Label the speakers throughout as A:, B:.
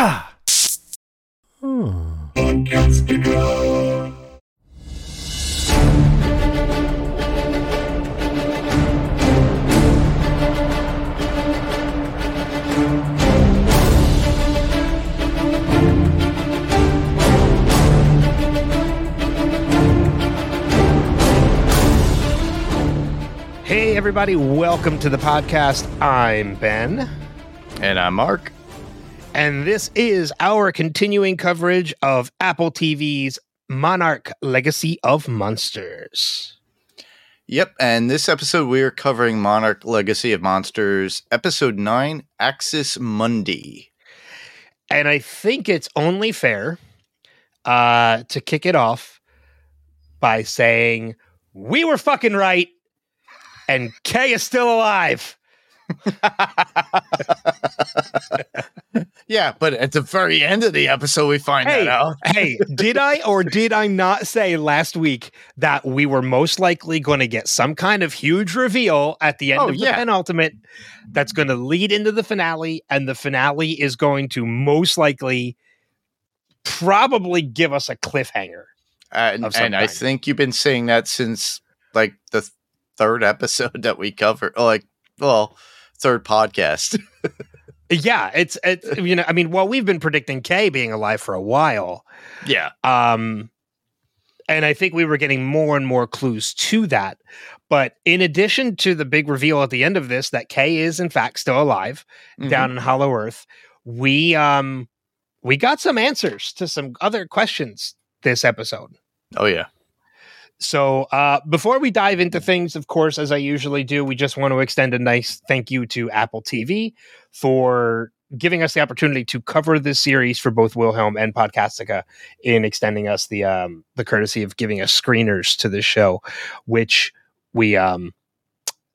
A: Ah. Hey, everybody, welcome to the podcast. I'm Ben,
B: And I'm Mark.
A: And this is our continuing coverage of Apple TV's Monarch Legacy of Monsters.
B: Yep, and this episode we are covering Monarch Legacy of Monsters, episode 9, Axis Mundi.
A: And I think it's only fair uh, to kick it off by saying, We were fucking right, and Kay is still alive.
B: yeah, but at the very end of the episode we find
A: Hey.
B: that out.
A: hey, did I or did I not say last week that we were most likely going to get some kind of huge reveal at the end
B: Oh,
A: of the
B: yeah.
A: penultimate that's going to lead into the finale, and the finale is going to most likely probably give us a cliffhanger.
B: And, and I think you've been saying that since like the third episode that we covered, like, well, third podcast.
A: Yeah, it's it's you know I mean, well, we've been predicting Kay being alive for a while.
B: yeah.
A: Um, and I think we were getting more and more clues to that. But in addition to the big reveal at the end of this that Kay is in fact still alive
B: Mhm.
A: down in Hollow Earth, we um we got some answers to some other questions this episode.
B: Oh, yeah.
A: So uh, before we dive into things, of course, as I usually do, we just want to extend a nice thank you to Apple TV for giving us the opportunity to cover this series for both Wilhelm and Podcastica in extending us the um, the courtesy of giving us screeners to this show, which we um,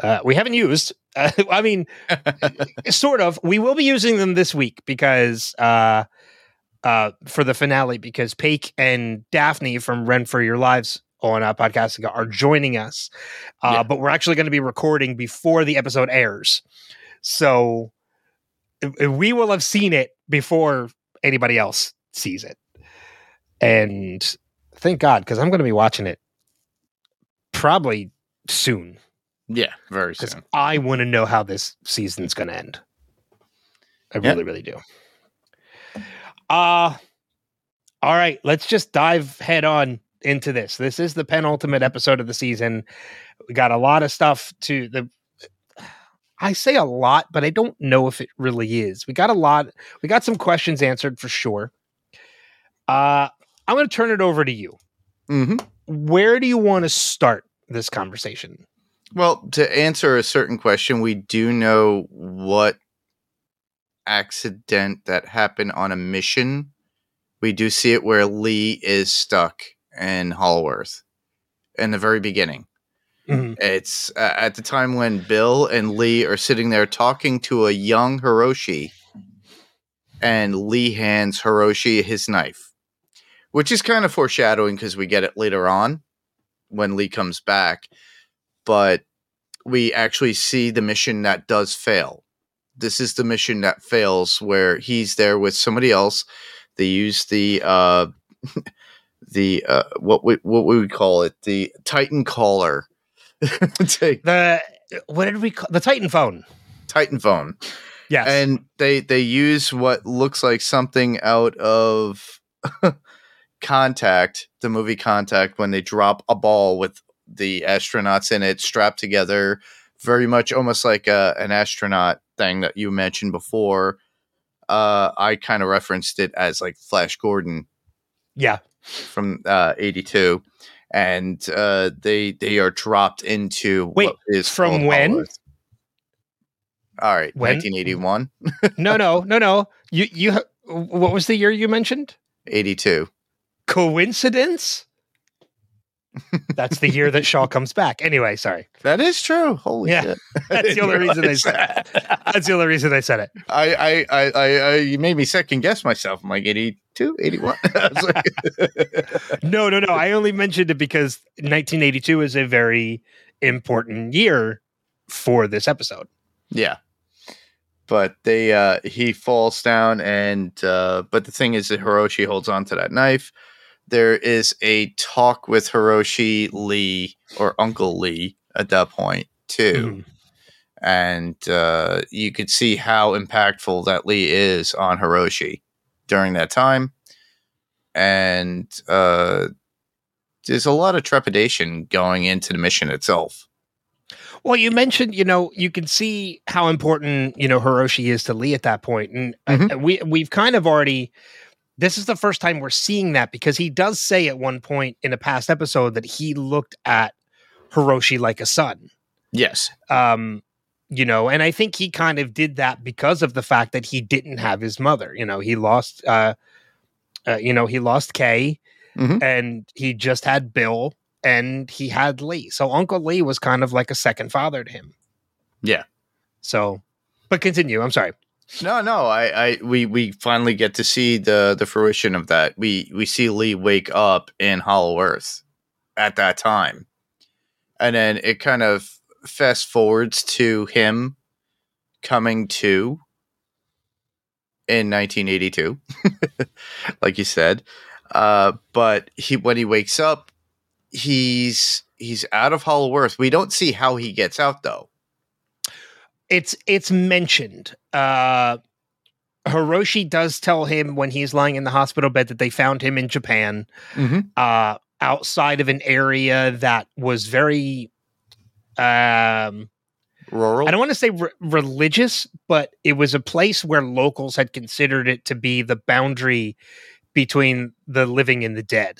A: uh, we haven't used. Uh, I mean, sort of. We will be using them this week because uh, uh, for the finale because Paik and Daphne from Run for Your Lives on uh, Podcastica are joining us, uh,
B: Yeah.
A: but we're actually going to be recording before the episode airs, so we will have seen it before anybody else sees it, and thank God because I'm going to be watching it probably soon
B: yeah, very soon.
A: I want to know how this season's going to end. I
B: Yeah.
A: really, really do. Uh all right, let's just dive head on into this. This is the penultimate episode of the season. We got a lot of stuff to the I say a lot, but I don't know if it really is. We got a lot. We got some questions answered for sure. Uh I'm going to turn it over to you.
B: hmm
A: Where do you want to start this conversation?
B: Well, to answer a certain question, we do know what accident that happened on a mission. We do see it where Lee is stuck in Hollow Earth in the very beginning.
A: Mhm.
B: It's uh, at the time when Bill and Lee are sitting there talking to a young Hiroshi, and Lee hands Hiroshi his knife, which is kind of foreshadowing because we get it later on when Lee comes back. But we actually see the mission that does fail. This is the mission that fails where he's there with somebody else. They use the uh, the uh, what we what we would call it the Titan caller.
A: The what did we call the Titan phone?
B: Titan phone,
A: Yes.
B: and they they use what looks like something out of Contact, the movie Contact, when they drop a ball with the astronauts in it strapped together, very much almost like a, an astronaut thing that you mentioned before. Uh, I kind of referenced it as like Flash Gordon
A: yeah.
B: From uh, '82, and uh, they they are dropped into
A: Wait,
B: what is
A: from when?
B: All right,
A: When?
B: 1981,
A: No, no, no, no. You you what was the year you mentioned?
B: 82.
A: Coincidence? That's the year that Shaw comes back. Anyway, sorry.
B: That is true. Holy
A: Yeah,
B: shit!
A: that's the only reason I
B: realize
A: said
B: that.
A: That's the only reason I said it.
B: I, I, I, I, I, you made me second guess myself. I'm like 82, 81. Like-
A: No, no, no. I only mentioned it because 1982 is a very important year for this episode.
B: yeah. but they uh he falls down and uh but the thing is that Hiroshi holds on to that knife. There is a talk with Hiroshi Lee or Uncle Lee at that point too.
A: Mhm.
B: And uh you could see how impactful that Lee is on Hiroshi during that time. And uh there's a lot of trepidation going into the mission itself.
A: Well, you mentioned, you know, you can see how important, you know, Hiroshi is to Lee at that point. And uh,
B: Mhm.
A: we we've kind of already this is the first time we're seeing that because he does say at one point in a past episode that he looked at Hiroshi like a son.
B: Yes.
A: Um, you know, and I think he kind of did that because of the fact that he didn't have his mother. You know, he lost uh, uh you know, he lost Kay
B: Mhm.
A: and he just had Bill and he had Lee. So Uncle Lee was kind of like a second father to him.
B: Yeah.
A: So, but continue. I'm sorry.
B: No, no, I, I, we, we finally get to see the the fruition of that. We, we see Lee wake up in Hollow Earth at that time, and then it kind of fast forwards to him coming to in 1982, like you said. Uh, but he when he wakes up, he's he's out of Hollow Earth. We don't see how he gets out though.
A: It's it's mentioned. Uh Hiroshi does tell him when he's lying in the hospital bed that they found him in Japan,
B: Mm-hmm.
A: uh, outside of an area that was very um
B: Rural.
A: I don't want to say re- religious, but it was a place where locals had considered it to be the boundary between the living and the dead.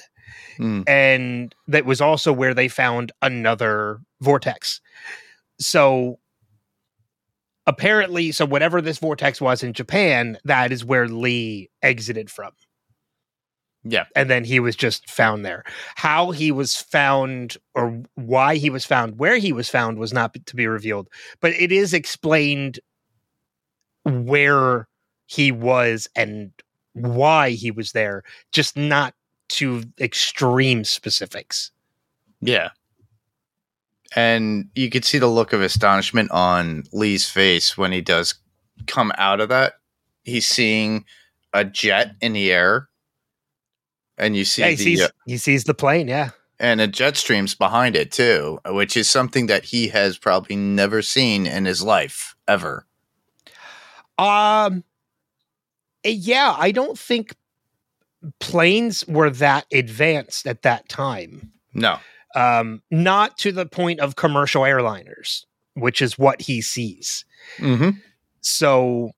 B: Mm.
A: And that was also where they found another vortex. So apparently, so whatever this vortex was in Japan, that is where Lee exited from.
B: Yeah.
A: And then he was just found there. How he was found or why he was found, where he was found was not to be revealed, but it is explained where he was and why he was there, just not to extreme specifics.
B: Yeah. And you could see the look of astonishment on Lee's face when he does come out of that. He's seeing a jet in the air. And you see
A: Yeah, he
B: the
A: sees
B: uh,
A: he sees the plane, yeah.
B: and a jet streams behind it too, which is something that he has probably never seen in his life ever.
A: Um eh, yeah, I don't think planes were that advanced at that time.
B: No.
A: Um not to the point of commercial airliners, which is what he sees.
B: Mm-hmm.
A: So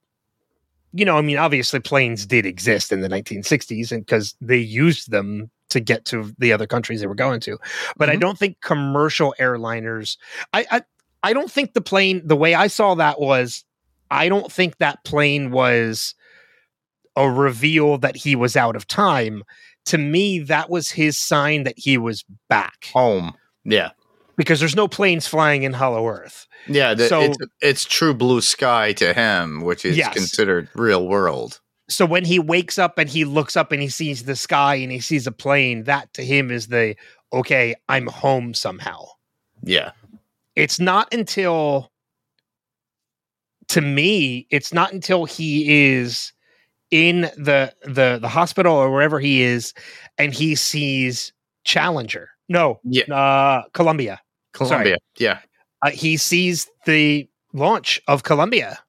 A: you know, I mean obviously planes did exist in the 1960s and cuz they used them to get to the other countries they were going to. But I
B: Mhm.
A: don't think commercial airliners I, I I don't think the plane the way I saw that was I don't think that plane was a reveal that he was out of time. To me, that was his sign that he was back
B: Home. Yeah.
A: because there's no planes flying in Hollow Earth.
B: Yeah. The,
A: So-
B: it's, it's true blue sky to him, which is
A: Yes.
B: considered real world.
A: So when he wakes up and he looks up and he sees the sky and he sees a plane, that to him is the okay, I'm home somehow.
B: Yeah.
A: It's not until to me, it's not until he is in the the the hospital or wherever he is and he sees Challenger. No,
B: Yeah.
A: uh Columbia.
B: Columbia. Yeah.
A: Uh, he sees the launch of Columbia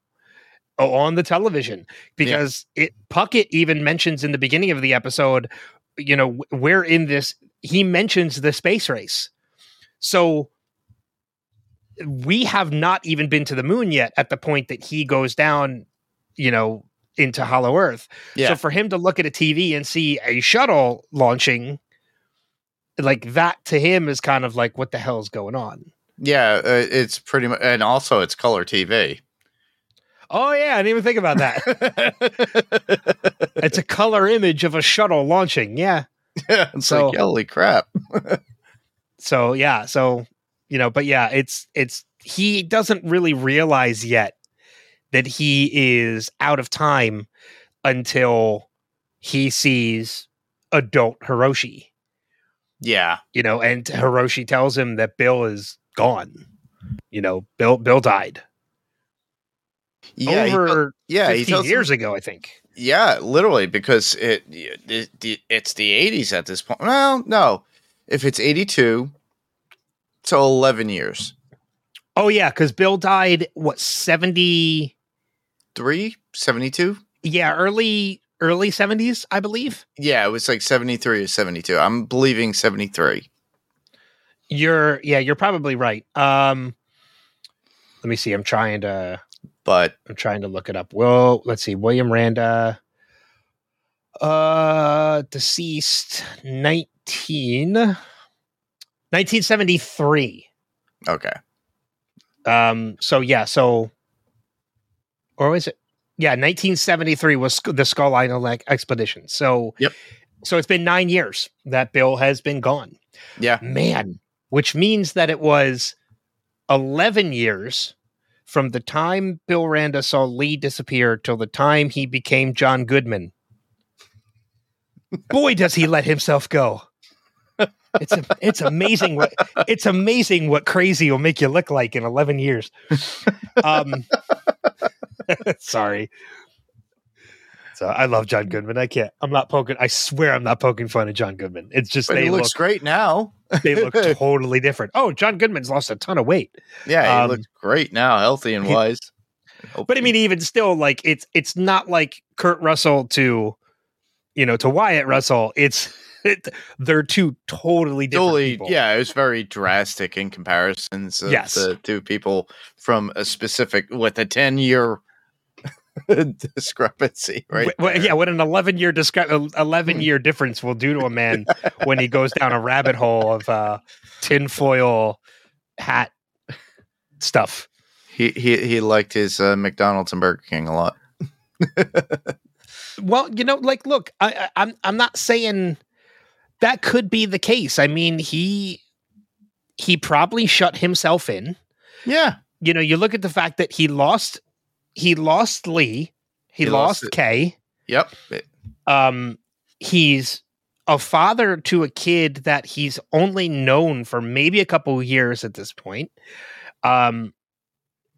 A: on the television because it Puckett even mentions in the beginning of the episode, you know, we're in this. He mentions the space race, so we have not even been to the moon yet. At the point that he goes down, you know, into Hollow Earth.
B: Yeah.
A: So for him to look at a TV and see a shuttle launching. Like that to him is kind of like what the hell is going on.
B: Yeah, uh, it's pretty much, and also it's color TV.
A: Oh yeah, I didn't even think about that. it's a color image of a shuttle launching. Yeah.
B: Yeah, it's
A: So-
B: like holy crap.
A: So yeah, so you know, but yeah, it's it's he doesn't really realize yet that he is out of time until he sees adult Hiroshi.
B: Yeah,
A: You know, and Hiroshi tells him that Bill is gone. You know, Bill Bill died.
B: Yeah,
A: over
B: tell- yeah, he
A: 15
B: tells
A: years ago, I think.
B: Yeah, literally, because it, it, it it's the eighties at this point. Well, no, if it's eighty two, so eleven years,
A: Oh yeah, because Bill died what seventy?
B: Three seventy two.
A: Yeah, early early seventies, I believe.
B: Yeah, it was like seventy three or seventy two. I'm believing seventy three.
A: You're yeah, you're probably right. Um, let me see. I'm trying to
B: But
A: I'm trying to look it up. Well, let's see. William Randa, uh, deceased 19, 1973.
B: okay,
A: Um, so yeah, so or was it? Yeah, 1973 was the Skull Island expedition. So
B: Yep.
A: So it's been nine years that Bill has been gone.
B: yeah,
A: Man, which means that it was 11 years from the time Bill Randa saw Lee disappear till the time he became John Goodman. Boy, does he let himself go. It's a, it's amazing what it's amazing what crazy will make you look like in 11 years. Um sorry. So I love John Goodman. I can't. I'm not poking. I swear I'm not poking fun at John Goodman. It's just
B: but
A: they
B: he looks
A: look
B: great now.
A: they look totally different. Oh, John Goodman's lost a ton of weight.
B: Yeah, he
A: Um,
B: looks great now, healthy and
A: he-
B: wise.
A: But I mean, even still, like it's it's not like Kurt Russell to, you know, to Wyatt Russell. It's it, they're two totally different
B: Totally,
A: people.
B: yeah, it was very drastic in comparisons of
A: Yes.
B: the two people from a specific with a ten year discrepancy, right?
A: Wh- wh-
B: there.
A: yeah. What an eleven year discre- eleven year difference will do to a man when he goes down a rabbit hole of uh, tinfoil hat stuff.
B: He he he liked his uh, McDonald's and Burger King a lot.
A: Well, you know, like, look, I, I, I'm I'm not saying that could be the case. I mean, he he probably shut himself in.
B: Yeah,
A: You know, you look at the fact that he lost he lost Lee, he,
B: He
A: lost,
B: lost.
A: Kay.
B: yep.
A: Um, he's a father to a kid that he's only known for maybe a couple of years at this point. Um,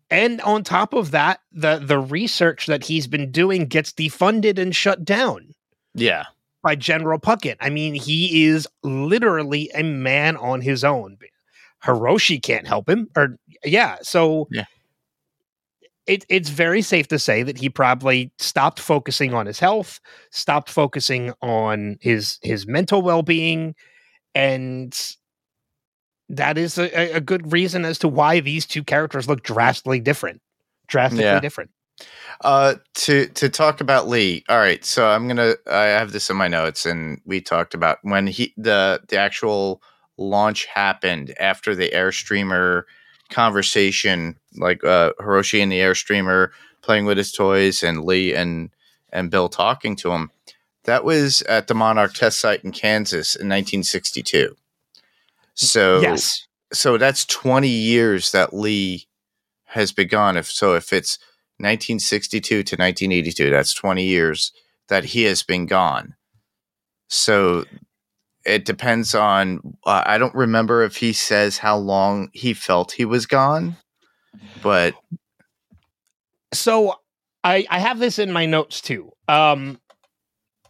A: and on top of that, the the research that he's been doing gets defunded and shut down
B: yeah,
A: by General Puckett. I mean, he is literally a man on his own. Hiroshi can't help him, or yeah. So
B: Yeah.
A: It, it's very safe to say that he probably stopped focusing on his health, stopped focusing on his his mental well being, and that is a, a- good reason as to why these two characters look drastically different. Drastically
B: Yeah.
A: different.
B: Uh, to to talk about Lee. All right, so I'm gonna. I have this in my notes, and we talked about when he the the actual launch happened after the airstreamer conversation, like uh, Hiroshi and the airstreamer playing with his toys, and Lee and and Bill talking to him. That was at the Monarch test site in Kansas in 1962. So
A: yes.
B: so that's 20 years that Lee has been gone. If so, if it's 1962 to 1982, that's 20 years that he has been gone. So it depends on. Uh, I don't remember if he says how long he felt he was gone, but
A: so I I have this in my notes too. Um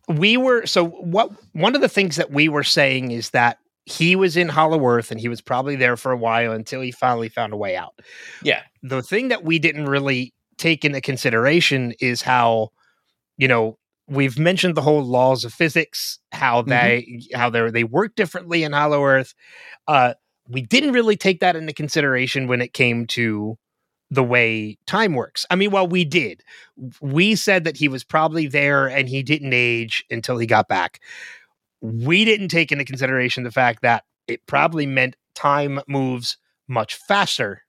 A: we were so what one of the things that we were saying is that he was in Hollow Earth and he was probably there for a while until he finally found a way out.
B: yeah,
A: The thing that we didn't really take into consideration is how you know we've mentioned the whole laws of physics how they how they they work differently in hollow earth uh we didn't really take that into consideration when it came to the way time works i mean well we did we said that he was probably there and he didn't age until he got back we didn't take into consideration the fact that it probably meant time moves much faster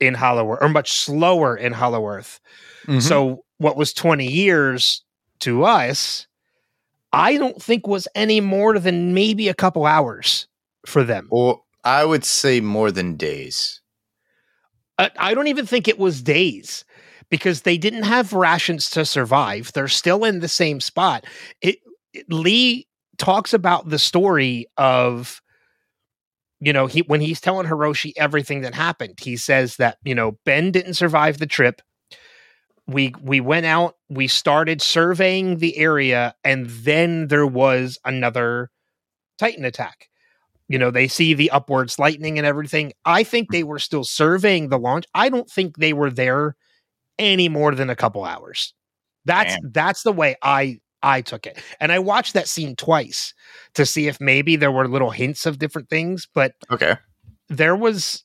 A: in hollow earth or much slower in hollow earth
B: Mm-hmm.
A: so what was 20 years to us, I don't think was any more than maybe a couple hours for them.
B: or I would say more than days.
A: I, I don't even think it was days because they didn't have rations to survive. They're still in the same spot. It, it- Lee talks about the story of you know, he when he's telling Hiroshi everything that happened, he says that, you know, Ben didn't survive the trip. we we went out, we started surveying the area, and then there was another Titan attack. You know, they see the upwards lightning and everything. I think mm. they were still surveying the launch. I don't think they were there any more than a couple hours. That's
B: Damn.
A: that's the way I I took it. And I watched that scene twice to see if maybe there were little hints of different things, but
B: Okay.
A: there was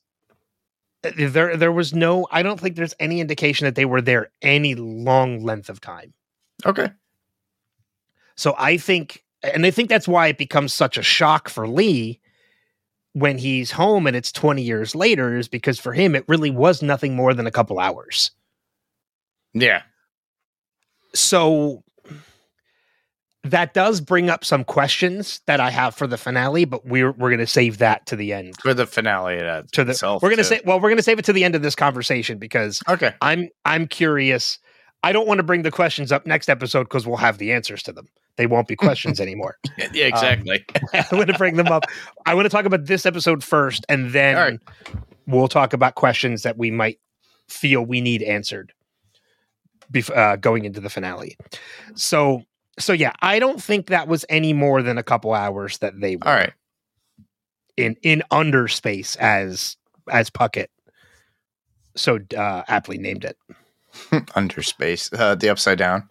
A: there there was no I don't think there's any indication that they were there any long length of time.
B: Okay.
A: So I think and I think that's why it becomes such a shock for Lee when he's home and it's 20 years later is because for him it really was nothing more than a couple hours.
B: Yeah.
A: So that does bring up some questions that I have for the finale, but we're we're going to save that to the end.
B: For the finale uh,
A: To the
B: itself,
A: we're going to say well we're going to save it to the end of this conversation because
B: Okay.
A: I'm I'm curious. I don't want to bring the questions up next episode because we'll have the answers to them. They won't be questions anymore.
B: Yeah, exactly.
A: I want to bring them up. I want to talk about this episode first, and then
B: All right.
A: we'll talk about questions that we might feel we need answered bef- uh, going into the finale. So, so yeah, I don't think that was any more than a couple hours that they were
B: All right.
A: in in underspace as as Puckett so uh, aptly named it.
B: Under space. Uh, the upside down.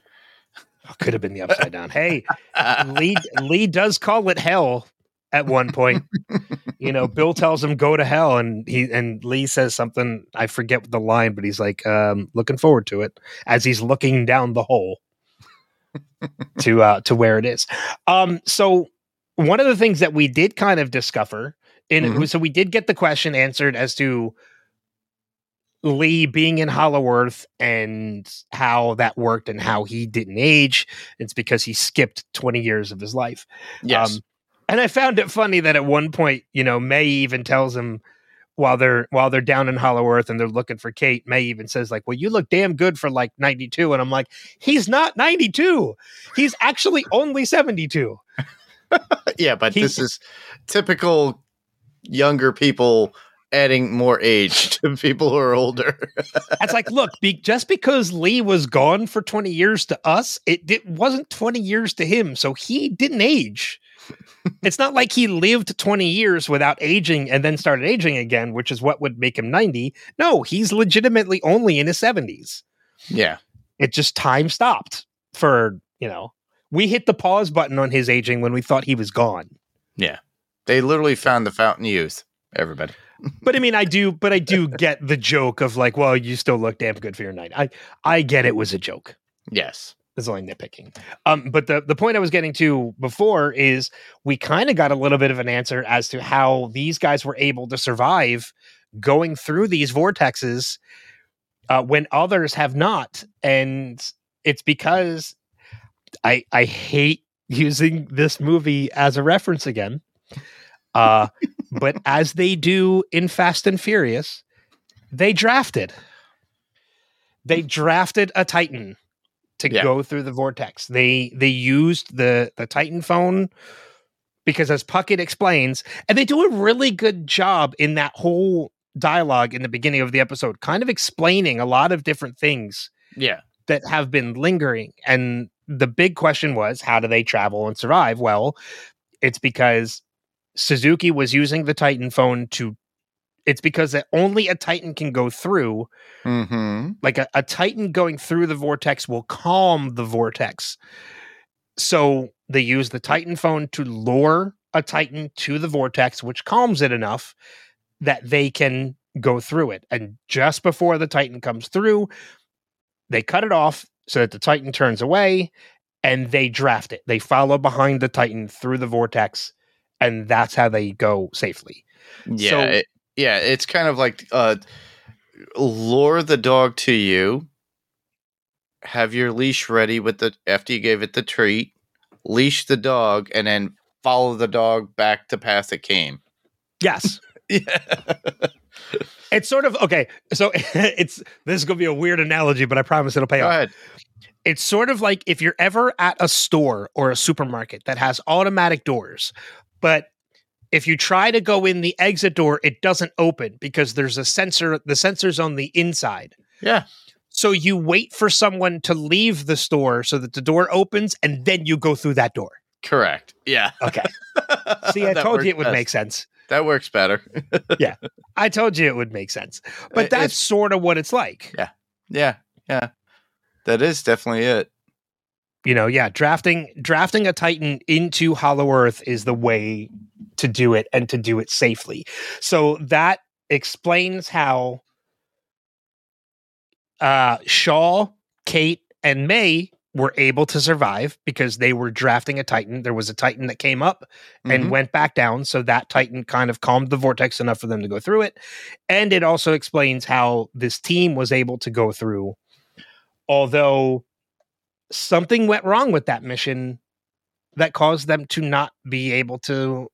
A: Oh, could have been the upside down. Hey, Lee Lee does call it hell at one point. you know, Bill tells him go to hell, and he and Lee says something. I forget the line, but he's like, um, looking forward to it as he's looking down the hole to uh to where it is. Um, so one of the things that we did kind of discover in
B: Mhm.
A: so we did get the question answered as to Lee being in Hollow Earth and how that worked and how he didn't age. It's because he skipped 20 years of his life.
B: Yes.
A: Um, and I found it funny that at one point, you know, May even tells him while they're while they're down in Hollow Earth and they're looking for Cate, May even says like, "Well, you look damn good for like 92." And I'm like, "He's not 92. He's actually only 72."
B: yeah, but
A: he-
B: this is typical younger people adding more age to people who are older.
A: It's like, look, be, just because Lee was gone for 20 years to us, it, it wasn't 20 years to him. So he didn't age. it's not like he lived 20 years without aging and then started aging again, which is what would make him 90. No, he's legitimately only in his 70s.
B: yeah.
A: It just time stopped for, you know, we hit the pause button on his aging when we thought he was gone.
B: Yeah. They literally found the fountain youth, everybody.
A: But I mean, I do, but I do get the joke of like, well, you still look damn good for your night. I, I get it was a joke.
B: Yes.
A: it's only nitpicking. Um, but the the point I was getting to before is we kind of got a little bit of an answer as to how these guys were able to survive going through these vortexes uh, when others have not, and it's because I I hate using this movie as a reference again. Uh, but as they do in Fast and Furious, they drafted. They drafted a Titan to
B: Yeah.
A: go through the vortex. They they used the the Titan phone because as Puckett explains, and they do a really good job in that whole dialogue in the beginning of the episode, kind of explaining a lot of different things
B: Yeah.
A: that have been lingering. And the big question was, how do they travel and survive? Well, it's because Suzuki was using the Titan phone to. It's because that only a Titan can go through
B: Mm-hmm.
A: like a, a titan going through the vortex will calm the vortex so they use the titan phone to lure a titan to the vortex which calms it enough that they can go through it and just before the titan comes through they cut it off so that the titan turns away and they draft it they follow behind the titan through the vortex and that's how they go safely
B: Yeah.
A: So-
B: it- yeah. It's kind of like uh, lure the dog to you, have your leash ready with the after you gave it the treat, leash the dog, and then follow the dog back to path it came.
A: yes
B: Yeah.
A: It's sort of okay. So it's this is gonna be a weird analogy, but I promise it'll pay
B: Go
A: off.
B: ahead.
A: It's sort of like if you're ever at a store or a supermarket that has automatic doors, but if you try to go in the exit door, it doesn't open because there's a sensor. The sensor's on the inside.
B: Yeah.
A: So you wait for someone to leave the store so that the door opens and then you go through that door.
B: Correct. Yeah.
A: Okay. See, I told you it would
B: best.
A: make sense.
B: That works better. Yeah.
A: I told you it would make sense. But that's
B: it's-
A: sort of what it's like.
B: Yeah. Yeah. Yeah. That is definitely it.
A: You know, yeah, drafting drafting a Titan into Hollow Earth is the way to do it and to do it safely. So that explains how uh Shaw, Cate, and May were able to survive because they were drafting a Titan. There was a Titan that came up and
B: Mhm.
A: went back down. So that Titan kind of calmed the vortex enough for them to go through it. And it also explains how this team was able to go through, although something went wrong with that mission that caused them to not be able to.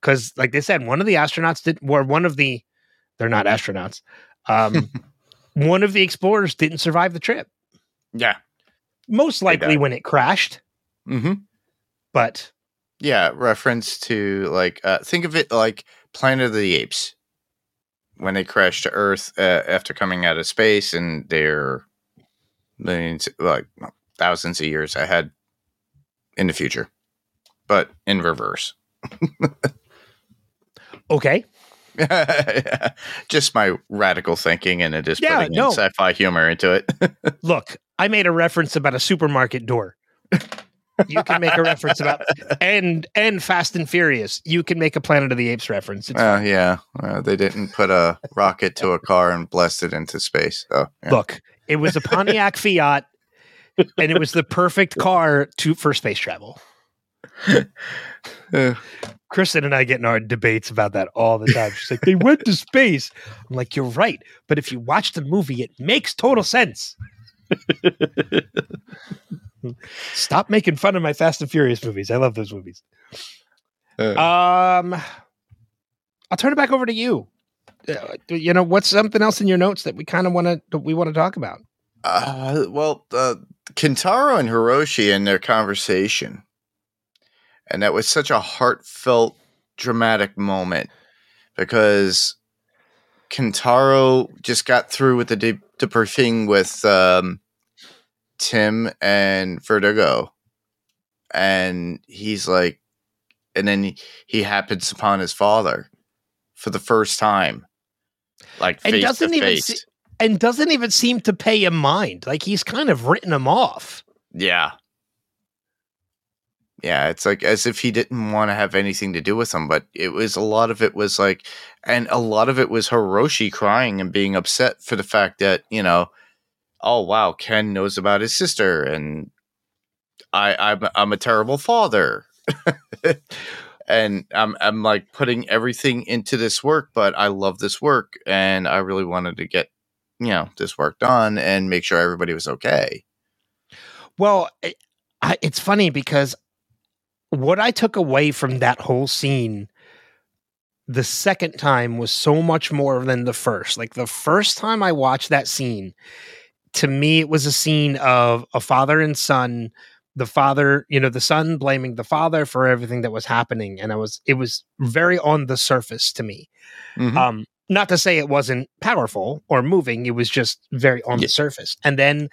A: Because, like they said, one of the astronauts did, or one of the, they're not astronauts. Um, one of the explorers didn't survive the trip.
B: yeah.
A: Most likely when it crashed,
B: hmm
A: but
B: Yeah. Reference to like, uh, think of it like Planet of the Apes when they crashed to Earth uh, after coming out of space and they're millions, like thousands of years ahead in the future, but in reverse.
A: okay.
B: Just my radical thinking, and it is
A: Yeah,
B: putting
A: no.
B: in sci-fi humor into it.
A: Look, I made a reference about a supermarket door. you can make a reference about and and Fast and Furious. You can make a Planet of the Apes reference. It's
B: Well, yeah, well, they didn't put a rocket to a car and blast it into space. So yeah.
A: Look, it was a Pontiac Fiero, and it was the perfect car to for space travel.
B: Uh,
A: Kristen and I get in our debates about that all the time. She's like, they went to space. I'm like, you're right. But if you watch the movie, it makes total sense. Stop making fun of my Fast and Furious movies. I love those movies.
B: uh,
A: Um, I'll turn it back over to you. Uh, you know, what's something else in your notes that we kind of want to we want to talk about?
B: Uh, well, uh, Kentaro and Hiroshi in their conversation, and that was such a heartfelt, dramatic moment because Kentaro just got through with the de- debriefing with um, Tim and Verdugo, and he's like, and then he, he happens upon his father for the first time, like
A: And doesn't
B: to
A: even
B: face.
A: see- And doesn't even seem to pay him mind. Like he's kind of written him off.
B: Yeah. Yeah, it's like as if he didn't want to have anything to do with him, but it was a lot of it was like, and a lot of it was Hiroshi crying and being upset for the fact that, you know, oh wow, Ken knows about his sister and I I'm I'm a terrible father. and I'm I'm like putting everything into this work, but I love this work and I really wanted to get, you know, this work done and make sure everybody was okay.
A: Well, it, I, it's funny because what I took away from that whole scene the second time was so much more than the first. Like the first time I watched that scene, to me, it was a scene of a father and son. The father, you know, the son blaming the father for everything that was happening, and I was, it was very on the surface to me.
B: Mhm.
A: Um, not to say it wasn't powerful or moving; it was just very on
B: Yeah.
A: the surface. And then,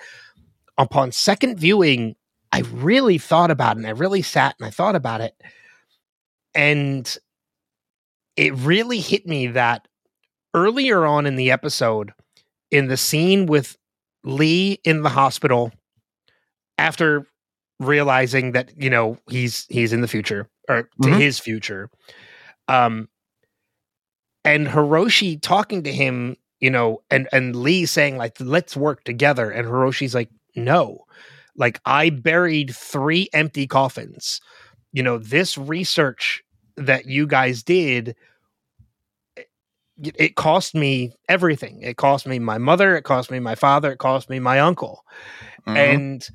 A: upon second viewing, I really thought about it. And I really sat and I thought about it, and it really hit me that earlier on in the episode, in the scene with Lee in the hospital, after realizing that you know he's he's in the future or to
B: Mhm.
A: his future, um, and Hiroshi talking to him, you know, and and Lee saying like, "Let's work together," and Hiroshi's like, "No." Like I buried three empty coffins. You know, this research that you guys did it, cost me everything. It cost me my mother, it cost me my father, it cost me my uncle.
B: Mhm.
A: And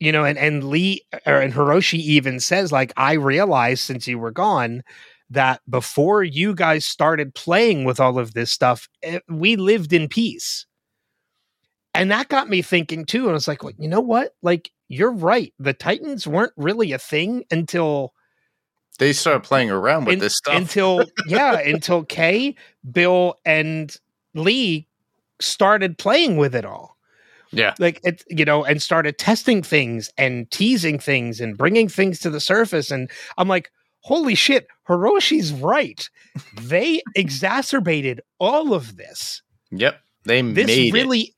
A: you know, and and Lee or and Hiroshi even says like I realized since you were gone that before you guys started playing with all of this stuff, eh, we lived in peace. And that got me thinking too. And I was like, well, you know what? Like, you're right. The Titans weren't really a thing until
B: they started playing around with
A: in-
B: this stuff.
A: until yeah, until Kay, Bill, and Lee started playing with it all.
B: Yeah.
A: like it you know and started testing things and teasing things and bringing things to the surface and i'm like holy shit hiroshi's right. They exacerbated all of this.
B: Yep. They
A: this
B: made
A: really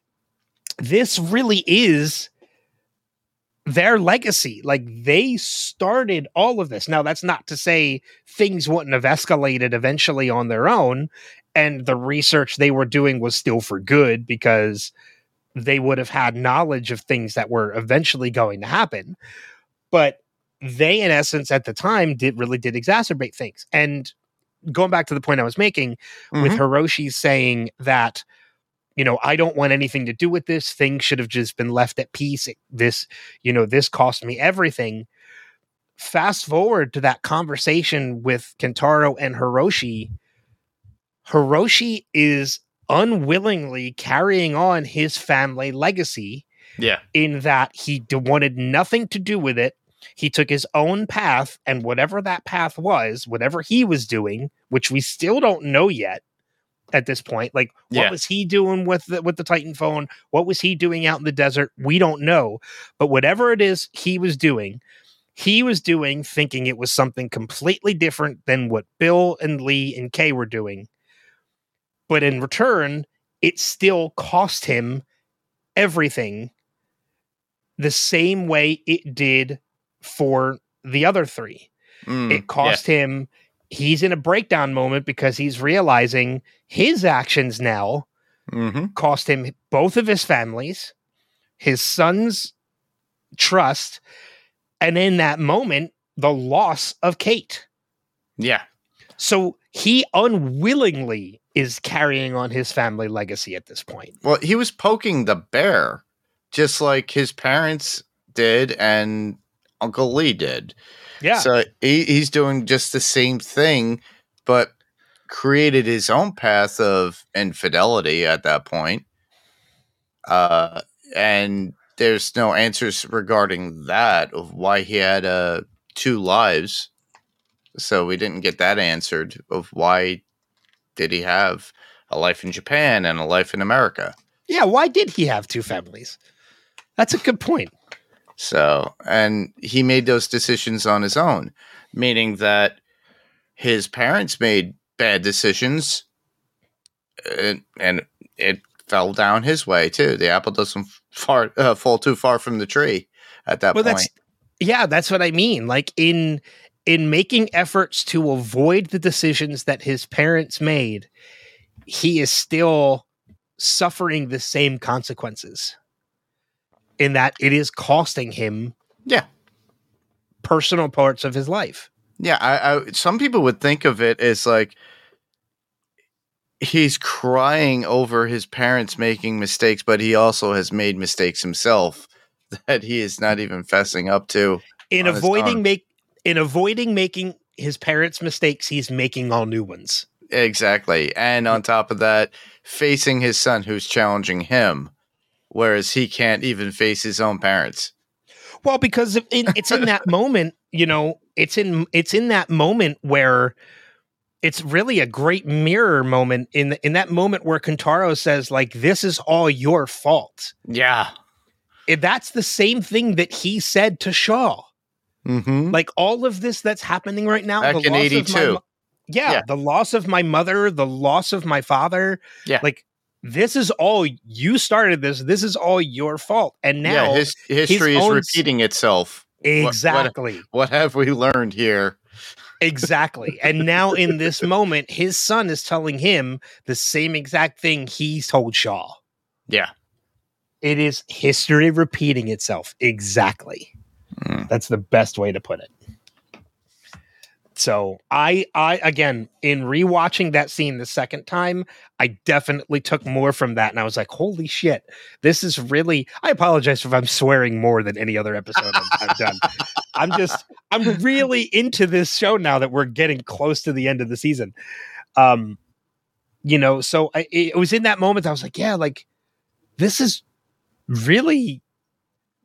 A: this really is their legacy. Like they started all of this. Now that's not to say things wouldn't have escalated eventually on their own and the research they were doing was still for good because they would have had knowledge of things that were eventually going to happen. But they in essence at the time did really did exacerbate things and going back to the point i was making
B: it.
A: with.
B: Mm-hmm.
A: Hiroshi saying that, you know, I don't want anything to do with this. Things should have just been left at peace. This, you know, this cost me everything. Fast forward to that conversation with Kentaro and Hiroshi. Hiroshi is unwillingly carrying on his family legacy
B: yeah.
A: in that he wanted nothing to do with it. He took his own path, and whatever that path was, whatever he was doing, which we still don't know yet at this point, like what
B: Yeah.
A: was he doing with the, with the Titan phone? What was he doing out in the desert? We don't know. But whatever it is he was doing, he was doing thinking it was something completely different than what Bill and Lee and Kay were doing. But in return, it still cost him everything the same way it did for the other three.
B: Mm,
A: It cost him, he's in a breakdown moment because he's realizing his actions now
B: Yeah. hmm
A: cost him both of his families, his son's trust, and in that moment, the loss of Cate.
B: Yeah.
A: So he unwillingly is carrying on his family legacy at this point.
B: Well, he was poking the bear, just like his parents did and Uncle Lee did.
A: Yeah.
B: So he, he's doing just the same thing, but created his own path of infidelity at that point. Uh, and there's no answers regarding that of why he had uh, two lives. So we didn't get that answered of why did he have a life in Japan and a life in America.
A: yeah. Why did he have two families? That's a good point.
B: So, and he made those decisions on his own, meaning that his parents made bad decisions and, and it fell down his way too. The apple doesn't far, uh, fall too far from the tree at that
A: well
B: point.
A: that's yeah that's what i mean like in in making efforts to avoid the decisions that his parents made he is still suffering the same consequences in that it is costing him
B: Yeah.
A: personal parts of his life
B: Yeah, I, I some people would think of it as like he's crying over his parents making mistakes, but he also has made mistakes himself that he is not even fessing up to.
A: in avoiding make in avoiding making his parents mistakes he's making all new ones
B: Exactly. And on top of that, facing his son who's challenging him, whereas he can't even face his own parents.
A: Well, because it, it- it's in that moment, you know, it's in it's in that moment where it's really a great mirror moment in in that moment where Kentaro says like this is all your fault.
B: Yeah.
A: It- that's the same thing that he said to Shaw.
B: Mm-hmm.
A: Like all of this that's happening right now,
B: Back
A: the
B: in
A: loss of my
B: 82.
A: mo- yeah,
B: Yeah.
A: the loss of my mother, the loss of my father.
B: Yeah.
A: Like this is all you started this. This is all your fault. And now
B: yeah, his history is
A: own s-
B: repeating itself. what-
A: exactly.
B: What have we learned here?
A: Exactly. And now in this moment, his son is telling him the same exact thing he told Shaw.
B: Yeah.
A: It is history repeating itself. Exactly.
B: Mm.
A: That's the best way to put it. So I I again in rewatching that scene the second time, I definitely took more from that and I was like, holy shit, this is really I apologize if I'm swearing more than any other episode I've, I've done. I'm just I'm really into this show now that we're getting close to the end of the season. Um you know, so I, it was in that moment I was like, yeah, like this is really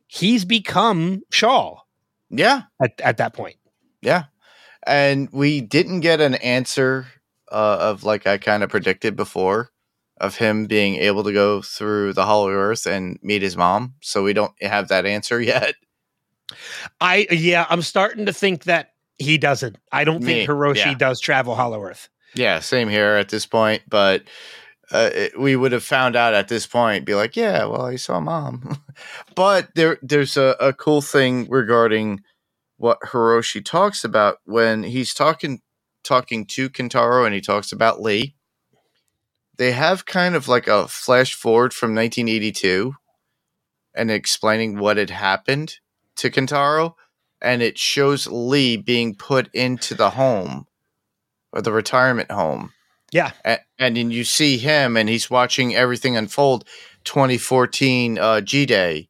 A: he's become Shaw
B: Yeah.
A: at, at that point.
B: Yeah. And we didn't get an answer uh, of like I kind of predicted before of him being able to go through the Hollow Earth and meet his mom. So we don't have that answer yet.
A: I yeah, I'm starting to think that he doesn't. I don't
B: Me,
A: think Hiroshi
B: yeah.
A: does travel Hollow Earth.
B: Yeah, same here at this point. But uh, it, we would have found out at this point, be like, yeah, well, I saw mom. but there, there's a, a cool thing regarding what Hiroshi talks about when he's talking talking to Kentaro and he talks about Lee. They have kind of like a flash forward from 1982 and explaining what had happened to Kentaro. And it shows Lee being put into the home or the retirement home.
A: Yeah.
B: And, then you see him and he's watching everything unfold. 2014 uh, G Day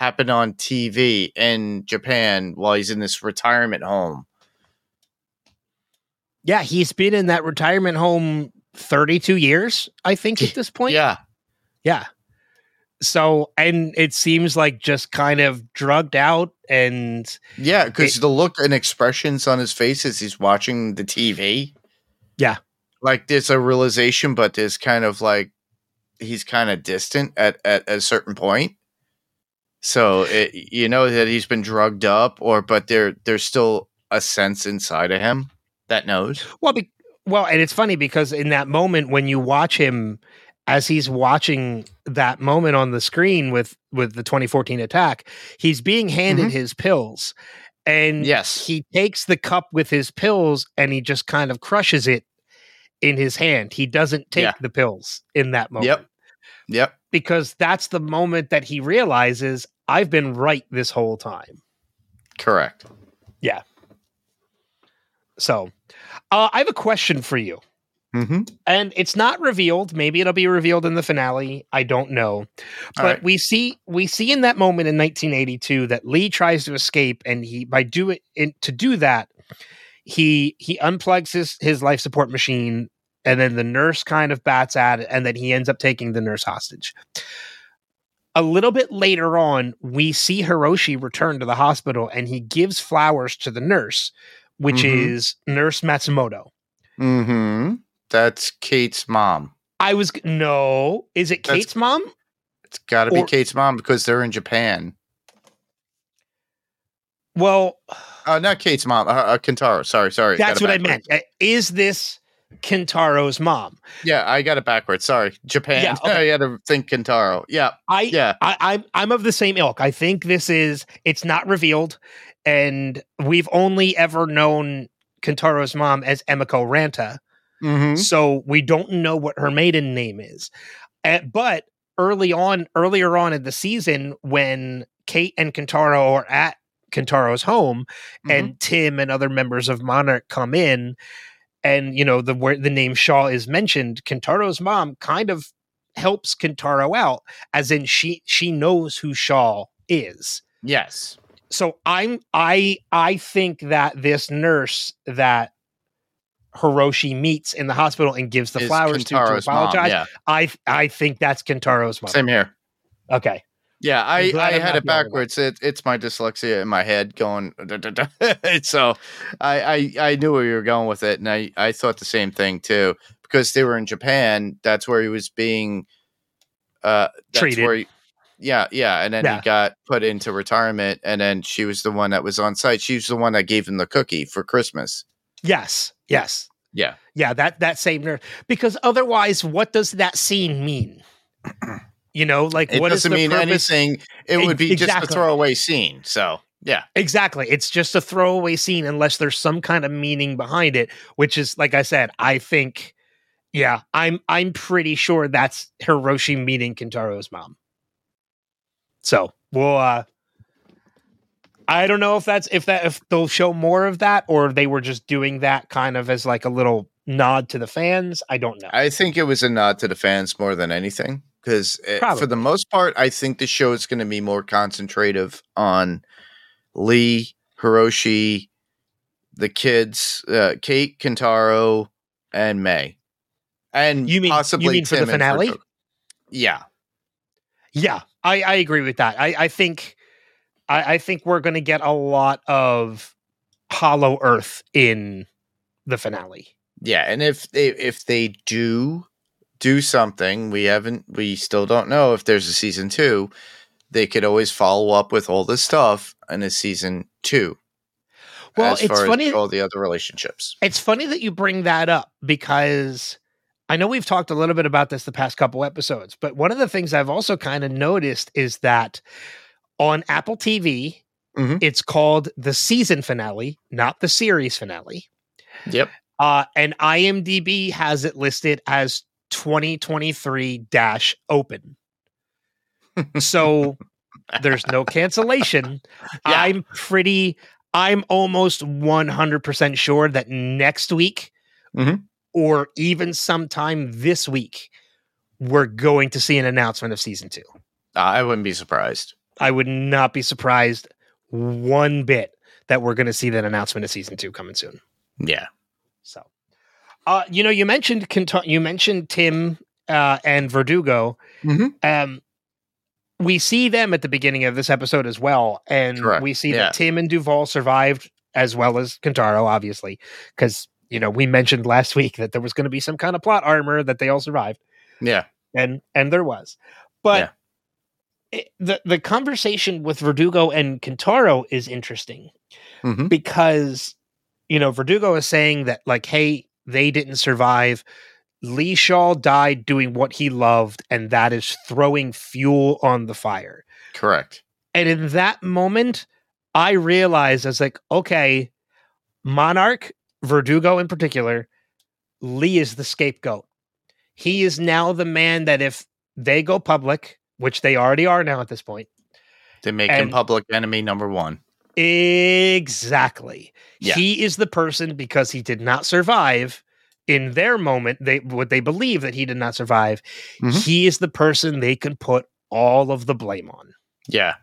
B: happened on TV in Japan while he's in this retirement home.
A: Yeah, he's been in that retirement home 32 years, I think, at this point.
B: Yeah.
A: Yeah. So, and it seems like just kind of drugged out and
B: Yeah, because the look and expressions on his face as he's watching the TV.
A: Yeah.
B: Like there's a realization, but there's kind of like he's kind of distant at, at, at a certain point. So it, you know that he's been drugged up, or but there there's still a sense inside of him that knows.
A: well, be, well, and it's funny because in that moment when you watch him as he's watching that moment on the screen with with the 2014 attack, he's being handed
B: Mhm.
A: his pills. And
B: Yes.
A: he takes the cup with his pills and he just kind of crushes it in his hand. He doesn't take
B: Yeah.
A: the pills in that moment.
B: Yep. Yep.
A: Because that's the moment that he realizes I've been right this whole time.
B: Correct. Yeah.
A: So, uh, I have a question for you.
B: Mm-hmm.
A: and it's not revealed maybe it'll be revealed in the finale i don't know but
B: right.
A: we see we see in that moment in 1982 that lee tries to escape and he by do it in, to do that he he unplugs his his life support machine and then the nurse kind of bats at it and then he ends up taking the nurse hostage a little bit later on we see hiroshi return to the hospital and he gives flowers to the nurse which
B: Mhm.
A: is nurse matsumoto
B: Mm-hmm. That's Cate's mom.
A: I was no. Is it
B: That's-
A: Cate's mom?
B: It's got to be Cate's mom because they're in Japan.
A: Well,
B: Uh, not Cate's mom. Uh, uh, Kentaro. Sorry, sorry.
A: that's what I meant. Uh, Is this Kentaro's mom?
B: Yeah, I got it backwards. Sorry, Japan.
A: Yeah, okay.
B: I had to think Kentaro. Yeah,
A: I,
B: yeah.
A: I, I'm, I'm of the same ilk. I think this is. It's not revealed, and we've only ever known Kentaro's mom as Emiko Randa,
B: Mm-hmm.
A: so we don't know what her maiden name is. Uh, but early on, earlier on in the season, when Cate and Kentaro are at Kentaro's home,
B: Mm-hmm.
A: and Tim and other members of Monarch come in, and you know the where the name Shaw is mentioned. Kentaro's mom kind of helps Kentaro out, as in she she knows who Shaw is.
B: yes.
A: So I'm I I think that this nurse that Hiroshi meets in the hospital and gives the
B: Is
A: flowers to, to
B: Kentaro's mom,
A: apologize.
B: Yeah,
A: I I think that's Kentaro's mom.
B: same here.
A: Okay.
B: Yeah, I, I
A: I'm
B: had it
A: the only one.
B: backwards. It, it's my dyslexia in my head going. da, da, da. so I, I I knew where you were going with it, and I I thought the same thing too because they were in Japan. That's where he was being. Uh, that's
A: Treated.
B: Where he, yeah, yeah, and then
A: Yeah.
B: he got put into retirement, and then she was the one that was on site. She was the one that gave him the cookie for Christmas.
A: Yes. Yes.
B: Yeah,
A: Yeah, that that same nurse. Because otherwise, what does that scene mean? You know, like
B: it
A: what is
B: doesn't
A: the
B: mean
A: purpose?
B: anything. It
A: Ex-
B: would be just a throwaway scene. So yeah,
A: Exactly. It's just a throwaway scene unless there's some kind of meaning behind it, which is like I said, I think yeah, I'm I'm pretty sure that's Hiroshi meeting Kentaro's mom. So, we'll uh I don't know if that's if that if they'll show more of that or they were just doing that kind of as like a little nod to the fans. I don't know.
B: I think it was a nod to the fans more than anything because for the most part, I think the show is going to be more concentrative on Lee, Hiroshi, the kids, uh, Cate, Kentaro, and May, and
A: You mean- you
B: possibly
A: mean for the finale?
B: Furto- Yeah,
A: Yeah, I, I agree with that. I, I think I, I think we're going to get a lot of Hollow Earth in the finale.
B: yeah, and if they if they do do something. We haven't. We still don't know if there's a season two. They could always follow up with all this stuff in a season two.
A: Well, it's funny.
B: all the other relationships.
A: It's funny that you bring that up because I know we've talked a little bit about this the past couple episodes, but one of the things I've also kind of noticed is that on Apple TV,
B: Mhm.
A: it's called the season finale, not the series finale.
B: Yep.
A: Uh, and IMDb has it listed as 2023 dash open. So there's no cancellation.
B: Yeah.
A: I'm pretty, I'm almost 100% sure that next week
B: Mhm.
A: or even sometime this week, we're going to see an announcement of season two.
B: I wouldn't be surprised.
A: I would not be surprised one bit that we're going to see that announcement of season two coming soon.
B: Yeah.
A: Uh, you know, you mentioned you mentioned Tim uh, and Verdugo.
B: Mhm.
A: Um, we see them at the beginning of this episode as well, and
B: Correct.
A: we see
B: Yeah.
A: that Tim and Duval survived as well as Kentaro, obviously, because you know we mentioned last week that there was going to be some kind of plot armor that they all survived,
B: Yeah.
A: and and there was, but. it- the the conversation with Verdugo and Kentaro is interesting
B: hmm
A: because you know Verdugo is saying that like hey they didn't survive Lee Shaw died doing what he loved and that is throwing fuel on the fire
B: Correct.
A: and in that moment I realized I was like okay Monarch Verdugo in particular Lee is the scapegoat he is now the man that if they go public which they already are now at this point
B: They make him public enemy number one.
A: Exactly.
B: Yeah.
A: He is the person because he did not survive in their moment. They what they believe that he did not survive.
B: Mhm.
A: He is the person they can put all of the blame on.
B: Yeah.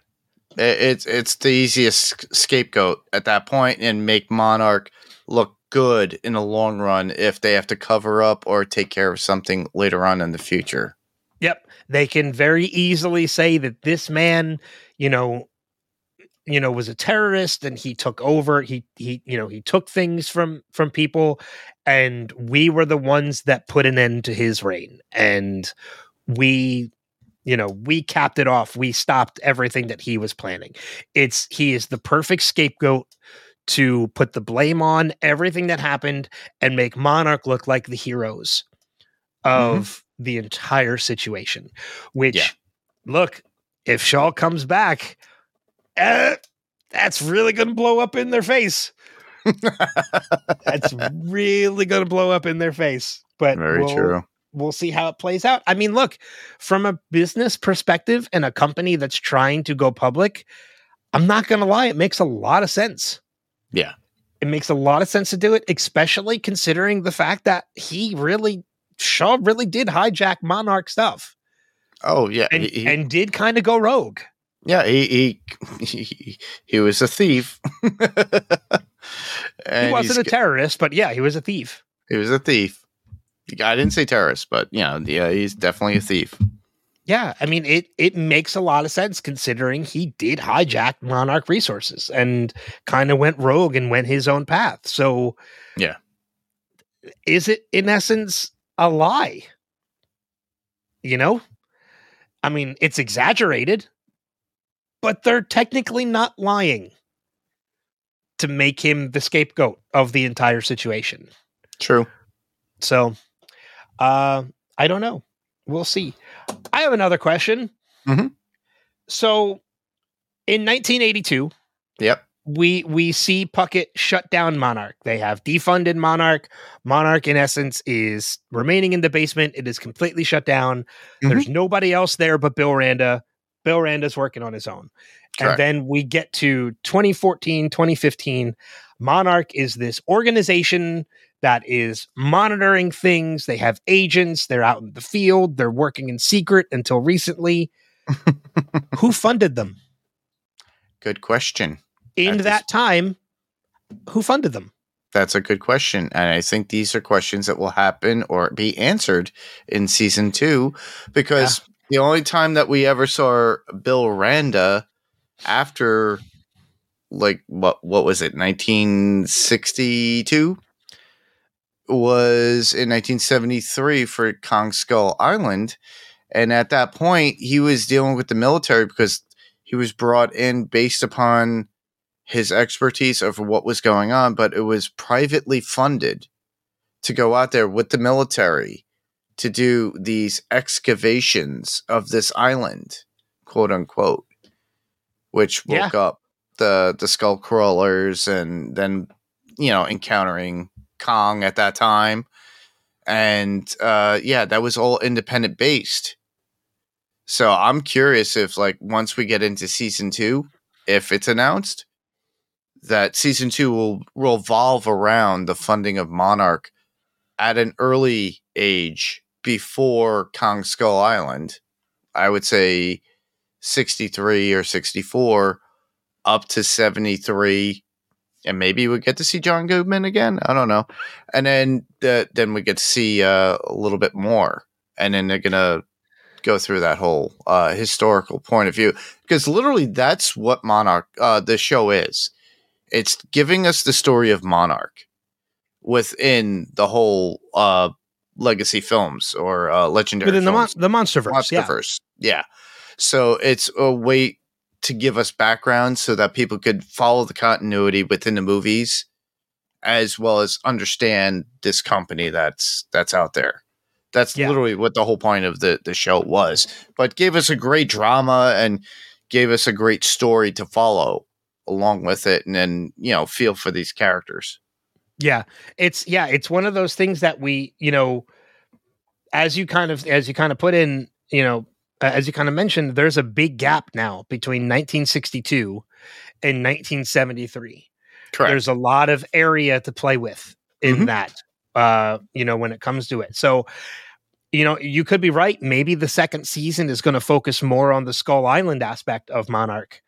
B: It's it's the easiest scapegoat at that point and make Monarch look good in the long run if they have to cover up or take care of something later on in the future.
A: Yep. They can very easily say that this man, you know, you know, was a terrorist and he took over. He he, you know, he took things from from people and we were the ones that put an end to his reign. And we you know, we capped it off. We stopped everything that he was planning. It's he is the perfect scapegoat to put the blame on everything that happened and make Monarch look like the heroes mm-hmm. of the entire situation. Which,
B: Yeah.
A: look, if Shaw comes back, uh, that's really going to blow up in their face. That's really going to blow up in their face. But
B: Very
A: we'll-
B: true.
A: we'll see how it plays out. I mean, look, from a business perspective and a company that's trying to go public, I'm not going to lie, it makes a lot of sense.
B: Yeah.
A: It makes a lot of sense to do it, especially considering the fact that he really, Shaw really did hijack Monarch stuff
B: Oh yeah,
A: and,
B: he, he-
A: and did kind of go rogue.
B: Yeah. He, he he he was a thief.
A: He wasn't a terrorist, but yeah, he was a thief.
B: he was a thief. I didn't say terrorist, but you know, yeah, he's definitely a thief.
A: Yeah, I mean it it makes a lot of sense considering he did hijack Monarch resources and kind of went rogue and went his own path. So
B: Yeah.
A: Is it in essence a lie? You know? I mean, it's exaggerated, but they're technically not lying to make him the scapegoat of the entire situation.
B: True.
A: So, uh, I don't know. We'll see. I have another question.
B: Mhm.
A: So, in 1982,
B: Yep.
A: we we see Puckett shut down Monarch. They have defunded Monarch. Monarch, in essence, is remaining in the basement. It is completely shut down.
B: Mhm.
A: There's nobody else there but Bill Randa. Bill Randa's working on his own.
B: Correct.
A: And then we get to 2014, 2015. Monarch is this organization that is monitoring things. They have agents, they're out in the field, they're working in secret until recently. Who funded them?
B: Good question.
A: In that time, who funded them?
B: That's a good question. And I think these are questions that will happen or be answered in season two because the only time that we ever saw Bill Randa after like what what was it, nineteen sixty two? was in 1973 for Kong Skull Island. And at that point, he was dealing with the military because he was brought in based upon his expertise of what was going on, but it was privately funded to go out there with the military to do these excavations of this island, quote unquote, which woke yeah. up the the skull crawlers and then you know encountering Kong at that time. And uh, yeah, that was all independent based. So I'm curious if, like, once we get into season two, if it's announced that season two will revolve around the funding of Monarch at an early age before Kong Skull Island, I would say 63 or 64 up to 73 and maybe we get to see John Goodman again. I don't know. And then the, then we get to see uh, a little bit more, and then they're gonna go through that whole uh, historical point of view because literally that's what Monarch uh, the show is. It's giving us the story of Monarch within the whole uh, legacy films or uh, legendary
A: within
B: films.
A: the mon- the MonsterVerse.
B: MonsterVerse, yeah. yeah. So it's a way to give us background so that people could follow the continuity within the movies as well as understand this company that's that's out there. That's yeah. literally what the whole point of the the show was. But gave us a great drama and gave us a great story to follow along with it and then, you know, feel for these characters.
A: Yeah. It's yeah, it's one of those things that we, you know, as you kind of as you kind of put in, you know, uh, as you kind of mentioned, there's a big gap now between 1962 and 1973. Correct. There's a lot of area to play with in mm-hmm. that, uh, you know, when it comes to it. So, you know, you could be right. Maybe the second season is going to focus more on the Skull Island aspect of Monarch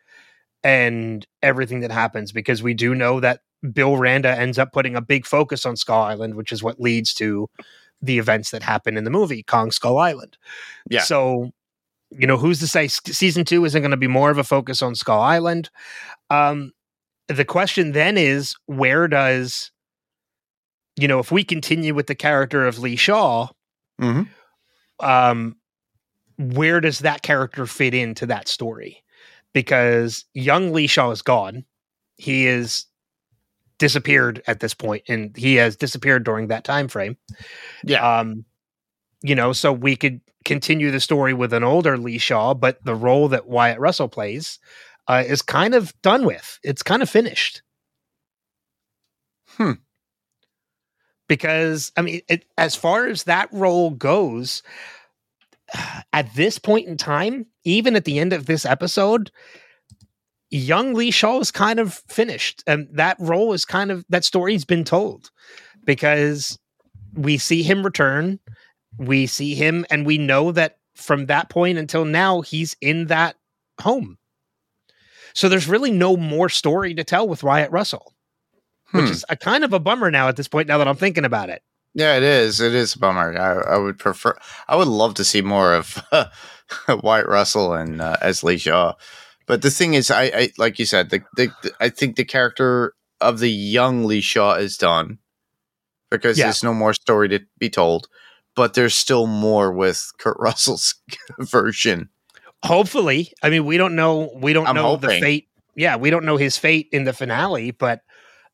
A: and everything that happens because we do know that Bill Randa ends up putting a big focus on Skull Island, which is what leads to the events that happen in the movie Kong Skull Island. Yeah. So you know, who's to say season two isn't going to be more of a focus on Skull Island? Um, the question then is, where does, you know, if we continue with the character of Lee Shaw, mm-hmm. um, where does that character fit into that story? Because young Lee Shaw is gone. He is disappeared at this point, and he has disappeared during that time frame. Yeah. Um, you know, so we could continue the story with an older Lee Shaw, but the role that Wyatt Russell plays uh, is kind of done with. It's kind of finished.
B: Hmm.
A: Because I mean, it, as far as that role goes, at this point in time, even at the end of this episode, young Lee Shaw is kind of finished, and that role is kind of that story's been told because we see him return we see him and we know that from that point until now he's in that home. So there's really no more story to tell with wyatt russell hmm. which is a kind of a bummer now at this point now that i'm thinking about it.
B: Yeah it is. It is a bummer. I, I would prefer i would love to see more of wyatt russell and uh, as lee shaw but the thing is I, I like you said the, the, the, i think the character of the young lee shaw is done because yeah. there's no more story to be told but there's still more with Kurt Russell's version.
A: Hopefully, I mean, we don't know. We don't I'm know hoping. the fate. Yeah, we don't know his fate in the finale, but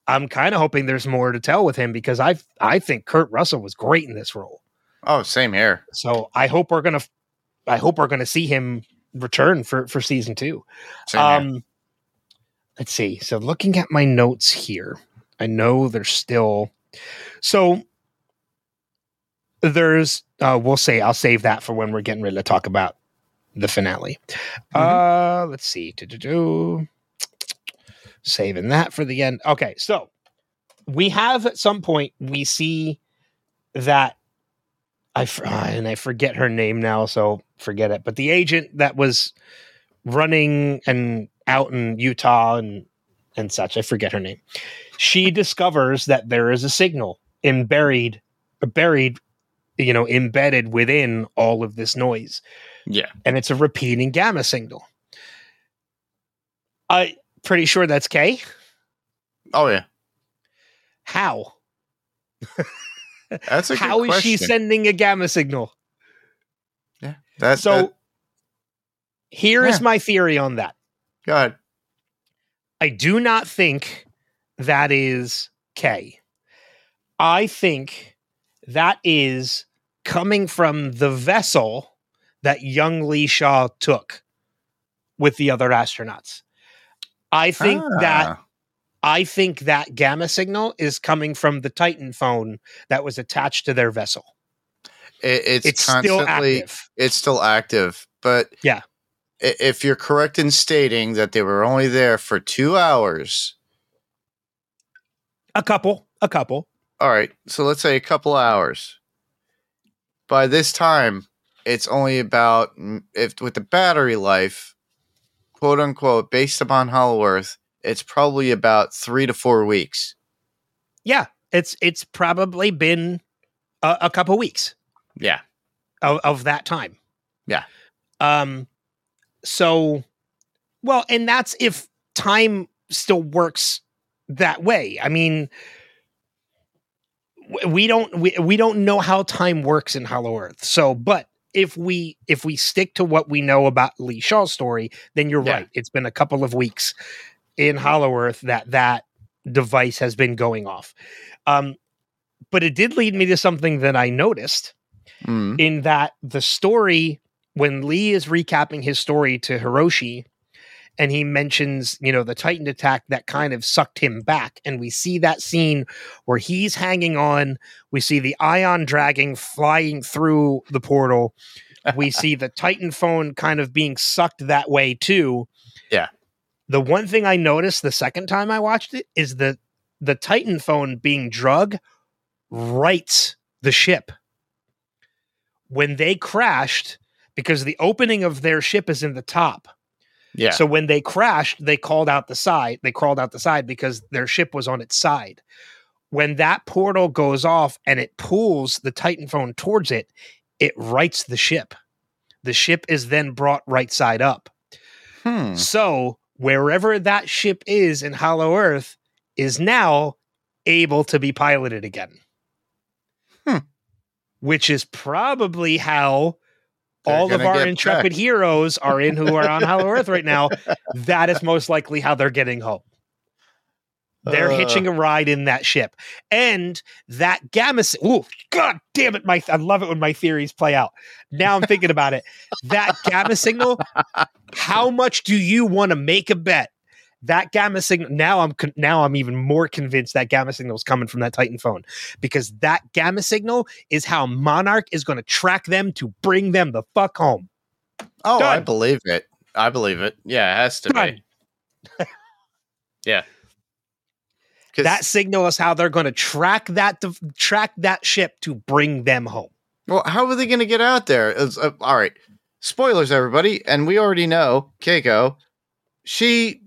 A: I'm kind of hoping there's more to tell with him because I I think Kurt Russell was great in this role.
B: Oh, same here.
A: So I hope we're gonna, I hope we're gonna see him return for for season two. Um, let's see. So looking at my notes here, I know there's still. So there's uh, we'll say I'll save that for when we're getting ready to talk about the finale. Mm-hmm. Uh, let's see. Do-do-do. Saving that for the end. Okay, so we have at some point we see that I uh, and I forget her name now, so forget it. But the agent that was running and out in Utah and and such, I forget her name. She discovers that there is a signal in buried buried you know, embedded within all of this noise.
B: Yeah.
A: And it's a repeating gamma signal. I pretty sure that's K.
B: Oh yeah.
A: How?
B: That's a
A: How is she sending a gamma signal?
B: That,
A: so
B: that,
A: here is
B: Yeah.
A: my theory on that.
B: go ahead.
A: I do not think that is K. I think that is coming from the vessel that young Lee Shaw took with the other astronauts. I think that
B: Ah,
A: I think that gamma signal is coming from the Titan phone that was attached to their vessel.
B: It, it's,
A: It's still
B: constantly
A: active.
B: it's still active, but
A: Yeah.
B: if you're correct in stating that they were only there for two hours,
A: A couple, a couple.
B: all right, so let's say a couple hours. By this time, it's only about mm, if with the battery life, quote unquote, based upon Hollow Earth, it's probably about three to four weeks.
A: Yeah, it's it's probably been a, a couple weeks.
B: Yeah,
A: of, of that time.
B: Yeah.
A: Um so well, and that's if time still works that way. I mean we don't we, we don't know how time works in Hollow Earth. So but if we if we stick to what we know about Lee Shaw's story, then you're
B: Yeah.
A: right. It's been a couple of weeks in Hollow Earth that that device has been going off. Um but it did lead me to something that I noticed
B: Mm.
A: in that the story when Lee is recapping his story to Hiroshi and he mentions, you know, the Titan attack that kind of sucked him back and we see that scene where he's hanging on, we see the Ion Dragon flying through the portal. We see the Titan phone kind of being sucked that way too.
B: Yeah.
A: The one thing I noticed the second time I watched it is that the Titan phone being drug rights the ship when they crashed because the opening of their ship is in the top.
B: yeah,
A: So when they crashed, they called out the side. They crawled out the side because their ship was on its side. When that portal goes off and it pulls the Titan phone towards it, it rights the ship. The ship is then brought right side up.
B: Hmm.
A: So wherever that ship is in Hollow Earth is now able to be piloted again. Which is probably how
B: They're
A: all of our intrepid heroes are in who are on Hollow Earth right now. That is most likely how they're getting home. They're
B: Uh.
A: hitching a ride in that ship. And that gamma Ooh, god damn it, my I love it when my theories play out. Now I'm thinking about it. That gamma signal, how much do you want to make a bet? That gamma signal now I'm con- now I'm even more convinced that gamma signal is coming from that Titan phone because that gamma signal is how Monarch is going to track them to bring them the fuck home.
B: Oh, I believe it. I believe it. Yeah, it has to
A: Done.
B: be. yeah
A: That signal is how they're going to track that to, track that ship to bring them home.
B: well, how are they going to get out there? It's, uh, all right. Spoilers, everybody. And we already know Keiko, she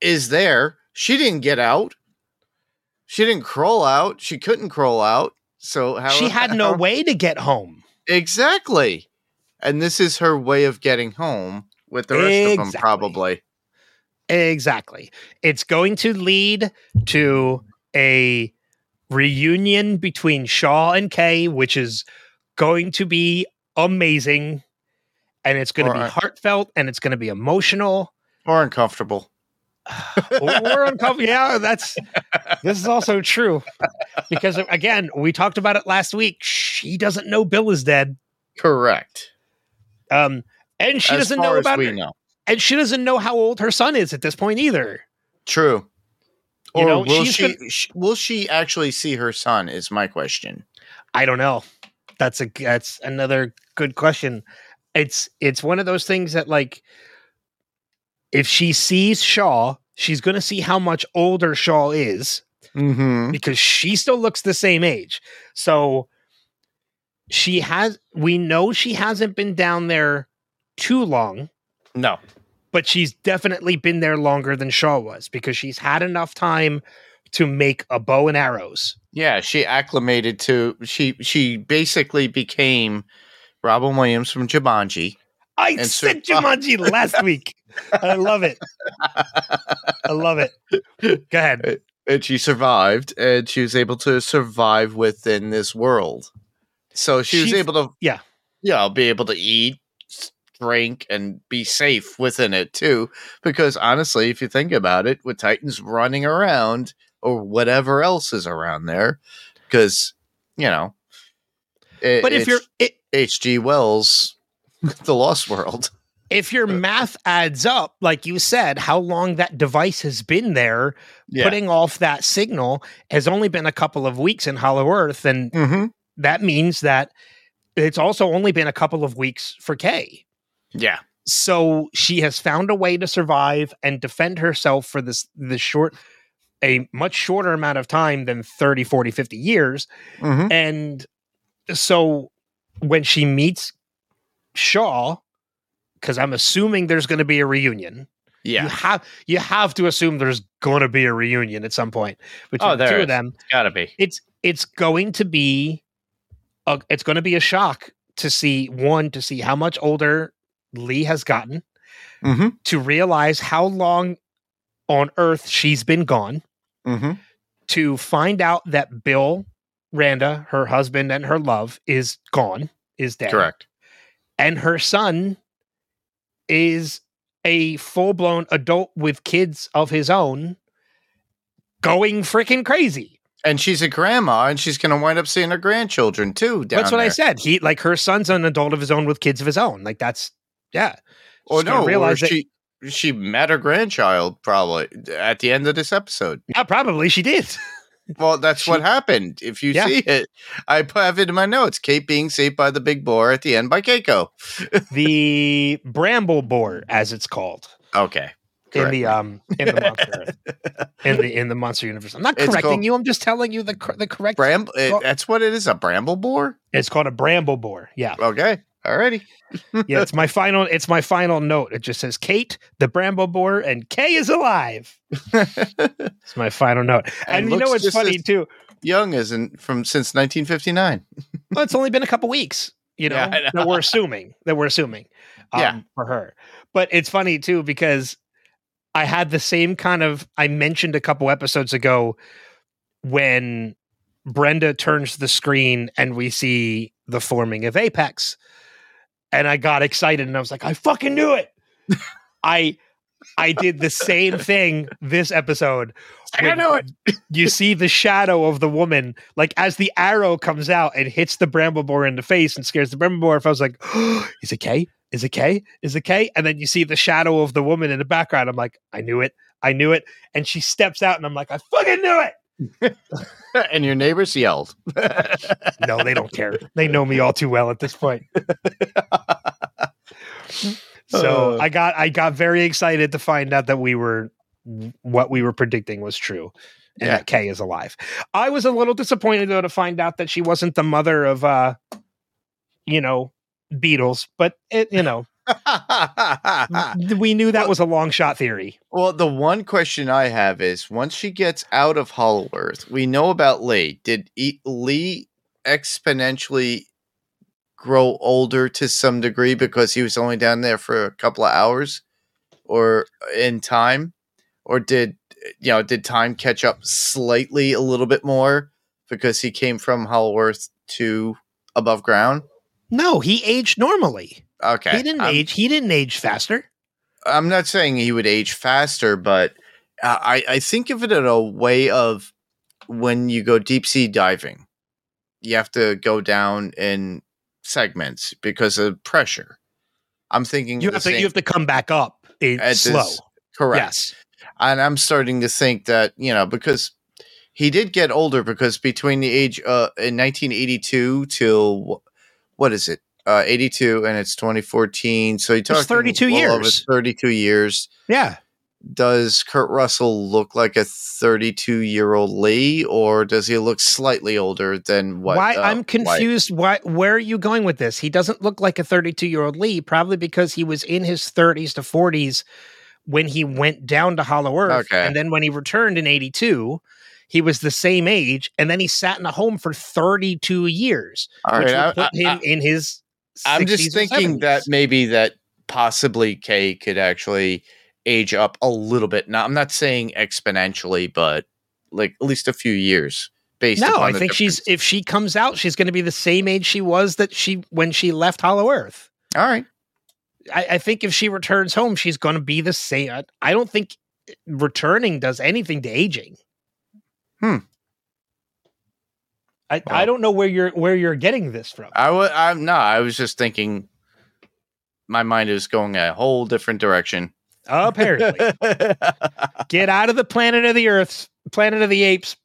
B: is there. She didn't get out. She didn't crawl out. She couldn't crawl out. So how
A: she had no way to get home.
B: Exactly. And this is her way of getting home with the rest of them, probably.
A: Exactly. It's going to lead to a reunion between Shaw and Kay, which is going to be amazing. And it's going to be heartfelt and it's going to be emotional.
B: Or uncomfortable.
A: We're uncomfortable. Yeah, that's this is also true. Because again, we talked about it last week. She doesn't know Bill is dead.
B: Correct.
A: Um, and she
B: As
A: doesn't know about
B: we
A: her,
B: know.
A: and she doesn't know how old her son is at this point either.
B: True.
A: You
B: Or
A: know,
B: will she sh- will she actually see her son is my question.
A: I don't know. That's a that's another good question. It's it's one of those things that like if she sees Shaw, she's going to see how much older Shaw is
B: Mm-hmm.
A: because she still looks the same age. So she has we know she hasn't been down there too long,
B: No.
A: but she's definitely been there longer than Shaw was because she's had enough time to make a bow and arrows.
B: Yeah, she acclimated to she she basically became Robin Williams from Jumanji.
A: I said Jumanji last week. I love it. I love it. Go ahead.
B: and she survived, and she was able to survive within this world. So she was able to,
A: yeah.
B: you know, be able to eat, drink, and be safe within it too. Because honestly, if you think about it, with Titans running around or whatever else is around there, because you know, it,
A: But if you're it,
B: H.G. Wells, The Lost World,
A: if your math adds up, like you said, how long that device has been there,
B: yeah,
A: putting off that signal has only been a couple of weeks in Hollow Earth, and
B: hmm
A: that means that it's also only been a couple of weeks for Kay.
B: yeah,
A: So she has found a way to survive and defend herself for this this short a much shorter amount of time than 30 40 50 years.
B: Hmm
A: and so when she meets Shaw cuz I'm assuming there's going to be a reunion
B: Yeah, you
A: have you have to assume there's going to be a reunion at some point between
B: Oh,
A: the two
B: is.
A: of them
B: Gotta be.
A: it's it's going to be a, it's going to be a shock to see one to see how much older Lee has gotten
B: Mm-hmm.
A: to realize how long on earth she's been gone
B: Mm-hmm.
A: to find out that Bill Randa her husband and her love is gone is dead
B: Correct.
A: and her son is a full-blown adult with kids of his own going freaking crazy
B: And she's a grandma, and she's going to wind up seeing her grandchildren too. Down
A: That's what I said. He like her son's an adult of his own with kids of his own. Like that's yeah.
B: Oh, or
A: Just
B: no,
A: realize
B: or
A: that-
B: she she met her grandchild probably at the end of this episode.
A: Yeah, probably she did.
B: Well, that's what happened. If you
A: Yeah.
B: see it, I have it in my notes. Cate being saved by the big boar at the end by Keiko.
A: the bramble boar, as it's called
B: Okay.
A: in the um in the monster in the in the monster universe. I'm not correcting
B: called-
A: you. I'm just telling you the the correct.
B: Bramble. it- that's what it is. A bramble boar.
A: it's called a bramble boar. Yeah,
B: Okay. Alrighty.
A: yeah. It's my final. It's my final note. It just says Cate, the bramble boar, and Kay is alive. It's my final note. And, you know what's funny too?
B: Young isn't from since 1959.
A: Well, it's only been a couple weeks, you know,
B: Yeah, know.
A: that we're assuming that we're assuming um,
B: Yeah.
A: for her. But it's funny too because I had the same kind of I mentioned a couple episodes ago when Brenda turns the screen and we see the forming of Apex, and I got excited and I was like, I fucking knew it. I I did the same thing this episode.
B: I know it.
A: You see the shadow of the woman, like as the arrow comes out and hits the bramble boar in the face and scares the bramble boar. If I was like, is it Kay? Is it Kay? Is it Kay? And then you see the shadow of the woman in the background. I'm like, I knew it. I knew it. And she steps out and I'm like, I fucking knew it.
B: and your neighbors yelled.
A: No, they don't care. They know me all too well at this point. So
B: Uh.
A: I got I got very excited to find out that we were what we were predicting was true. And
B: Yeah.
A: that Kay is alive. I was a little disappointed though to find out that she wasn't the mother of uh you know Beatles, but it you know we knew that
B: Well-
A: was a long shot theory.
B: Well, the one question I have is once she gets out of Hollow Earth, we know about Lee. Did e- Lee exponentially grow older to some degree because he was only down there for a couple of hours or uh, in time? Or did you know, did time catch up slightly a little bit more because he came from Hollow Earth to above ground?
A: No, he aged normally.
B: Okay.
A: He didn't
B: I'm-
A: age. He didn't age faster.
B: I'm not saying he would age faster, but I, I think of it in a way of when you go deep sea diving, you have to go down in segments because of pressure. I'm thinking
A: You have to you have to come back up.
B: At
A: slow.
B: this- correct.
A: Yes.
B: And I'm starting to think that, you know, because he did get older because between the age uh in 1982 till what is it? Uh 82 and it's 2014. So you're talking
A: 32
B: well over
A: years.
B: 32 years.
A: Yeah.
B: does Kurt Russell look like a 32 year old Lee, or does he look slightly older than what?
A: why
B: uh,
A: I'm confused. Why where are you going with this? He doesn't look like a 32 year old Lee, probably because he was in his 30s to 40s when he went down to Hollow Earth,
B: Okay.
A: and then when he returned in 82, he was the same age, and then he sat in a home for 32 years,
B: All
A: which
B: right,
A: would put
B: I,
A: him
B: I,
A: in his.
B: I'm just thinking that maybe that possibly Kay could actually age up a little bit. Now, I'm not saying exponentially, but like at least a few years. Based
A: no, I think she's if she comes out, she's going to be the same age she was that she when she left Hollow Earth.
B: all right.
A: I, I think if she returns home, she's going to be the same. I, I don't think returning does anything to aging.
B: Hmm.
A: I, I don't know where you're where you're getting this from.
B: I was I'm no, I was just thinking. My mind is going a whole different direction.
A: Apparently, get out of the planet of the Earth, planet of the apes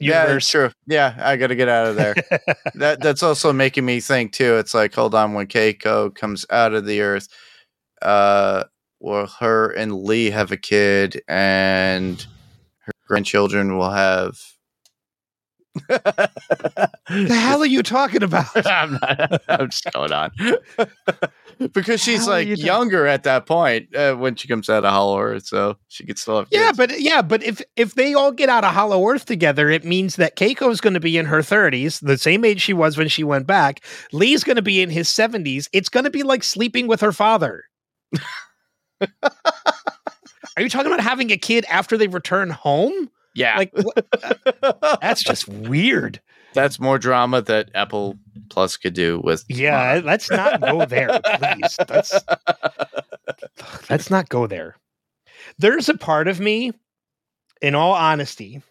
B: yeah,
A: universe.
B: it's true. Yeah, I got to get out of there. that that's also making me think too. It's like, hold on, when Keiko comes out of the earth, uh, will her and Lee have a kid, and her grandchildren will have.
A: The hell are you talking about?
B: I'm, not, I'm just going on because she's like
A: you
B: younger at that point uh, when she comes out of Hollow Earth, so she could still have.
A: Yeah, but yeah, but if if they all get out of Hollow Earth together, it means that Keiko's going to be in her 30s, the same age she was when she went back. Lee's going to be in his 70s. It's going to be like sleeping with her father. Are you talking about having a kid after they return home?
B: Yeah,
A: Like that's just weird.
B: that's more drama that Apple Plus could do with.
A: Yeah, let's not go there, please. Let's let's not go there. There's a part of me, in all honesty,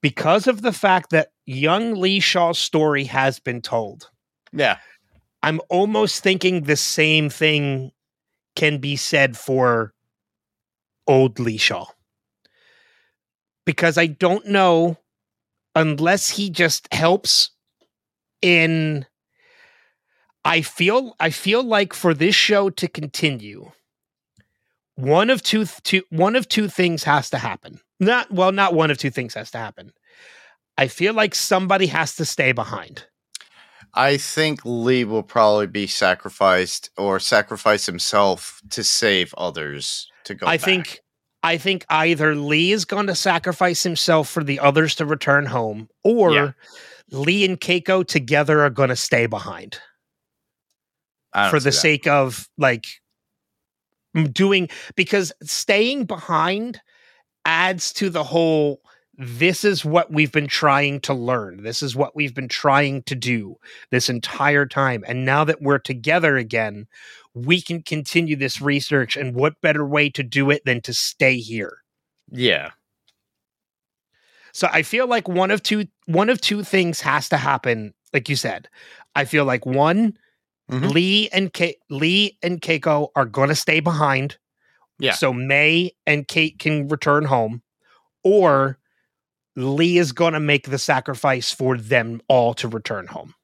A: because of the fact that young Lee Shaw's story has been told,
B: yeah.
A: I'm almost thinking the same thing can be said for old Lee Shaw. Because I don't know unless he just helps in I feel I feel like for this show to continue one of two, two one of two things has to happen. Not well not one of two things has to happen. I feel like somebody has to stay behind.
B: I think Lee will probably be sacrificed or sacrifice himself to save others to go.
A: I
B: back.
A: think I think either Lee is going to sacrifice himself for the others to return home, or
B: Yeah.
A: Lee and Keiko together are going to stay behind for the sake of like doing because staying behind adds to the whole this is what we've been trying to learn this is what we've been trying to do this entire time and now that we're together again we can continue this research and what better way to do it than to stay here
B: Yeah,
A: So I feel like one of two one of two things has to happen. Like you said, I feel like one,
B: Mhm.
A: Lee and Ke- Lee and Keiko are going to stay behind.
B: Yeah.
A: So May and Cate can return home, or Lee is going to make the sacrifice for them all to return home.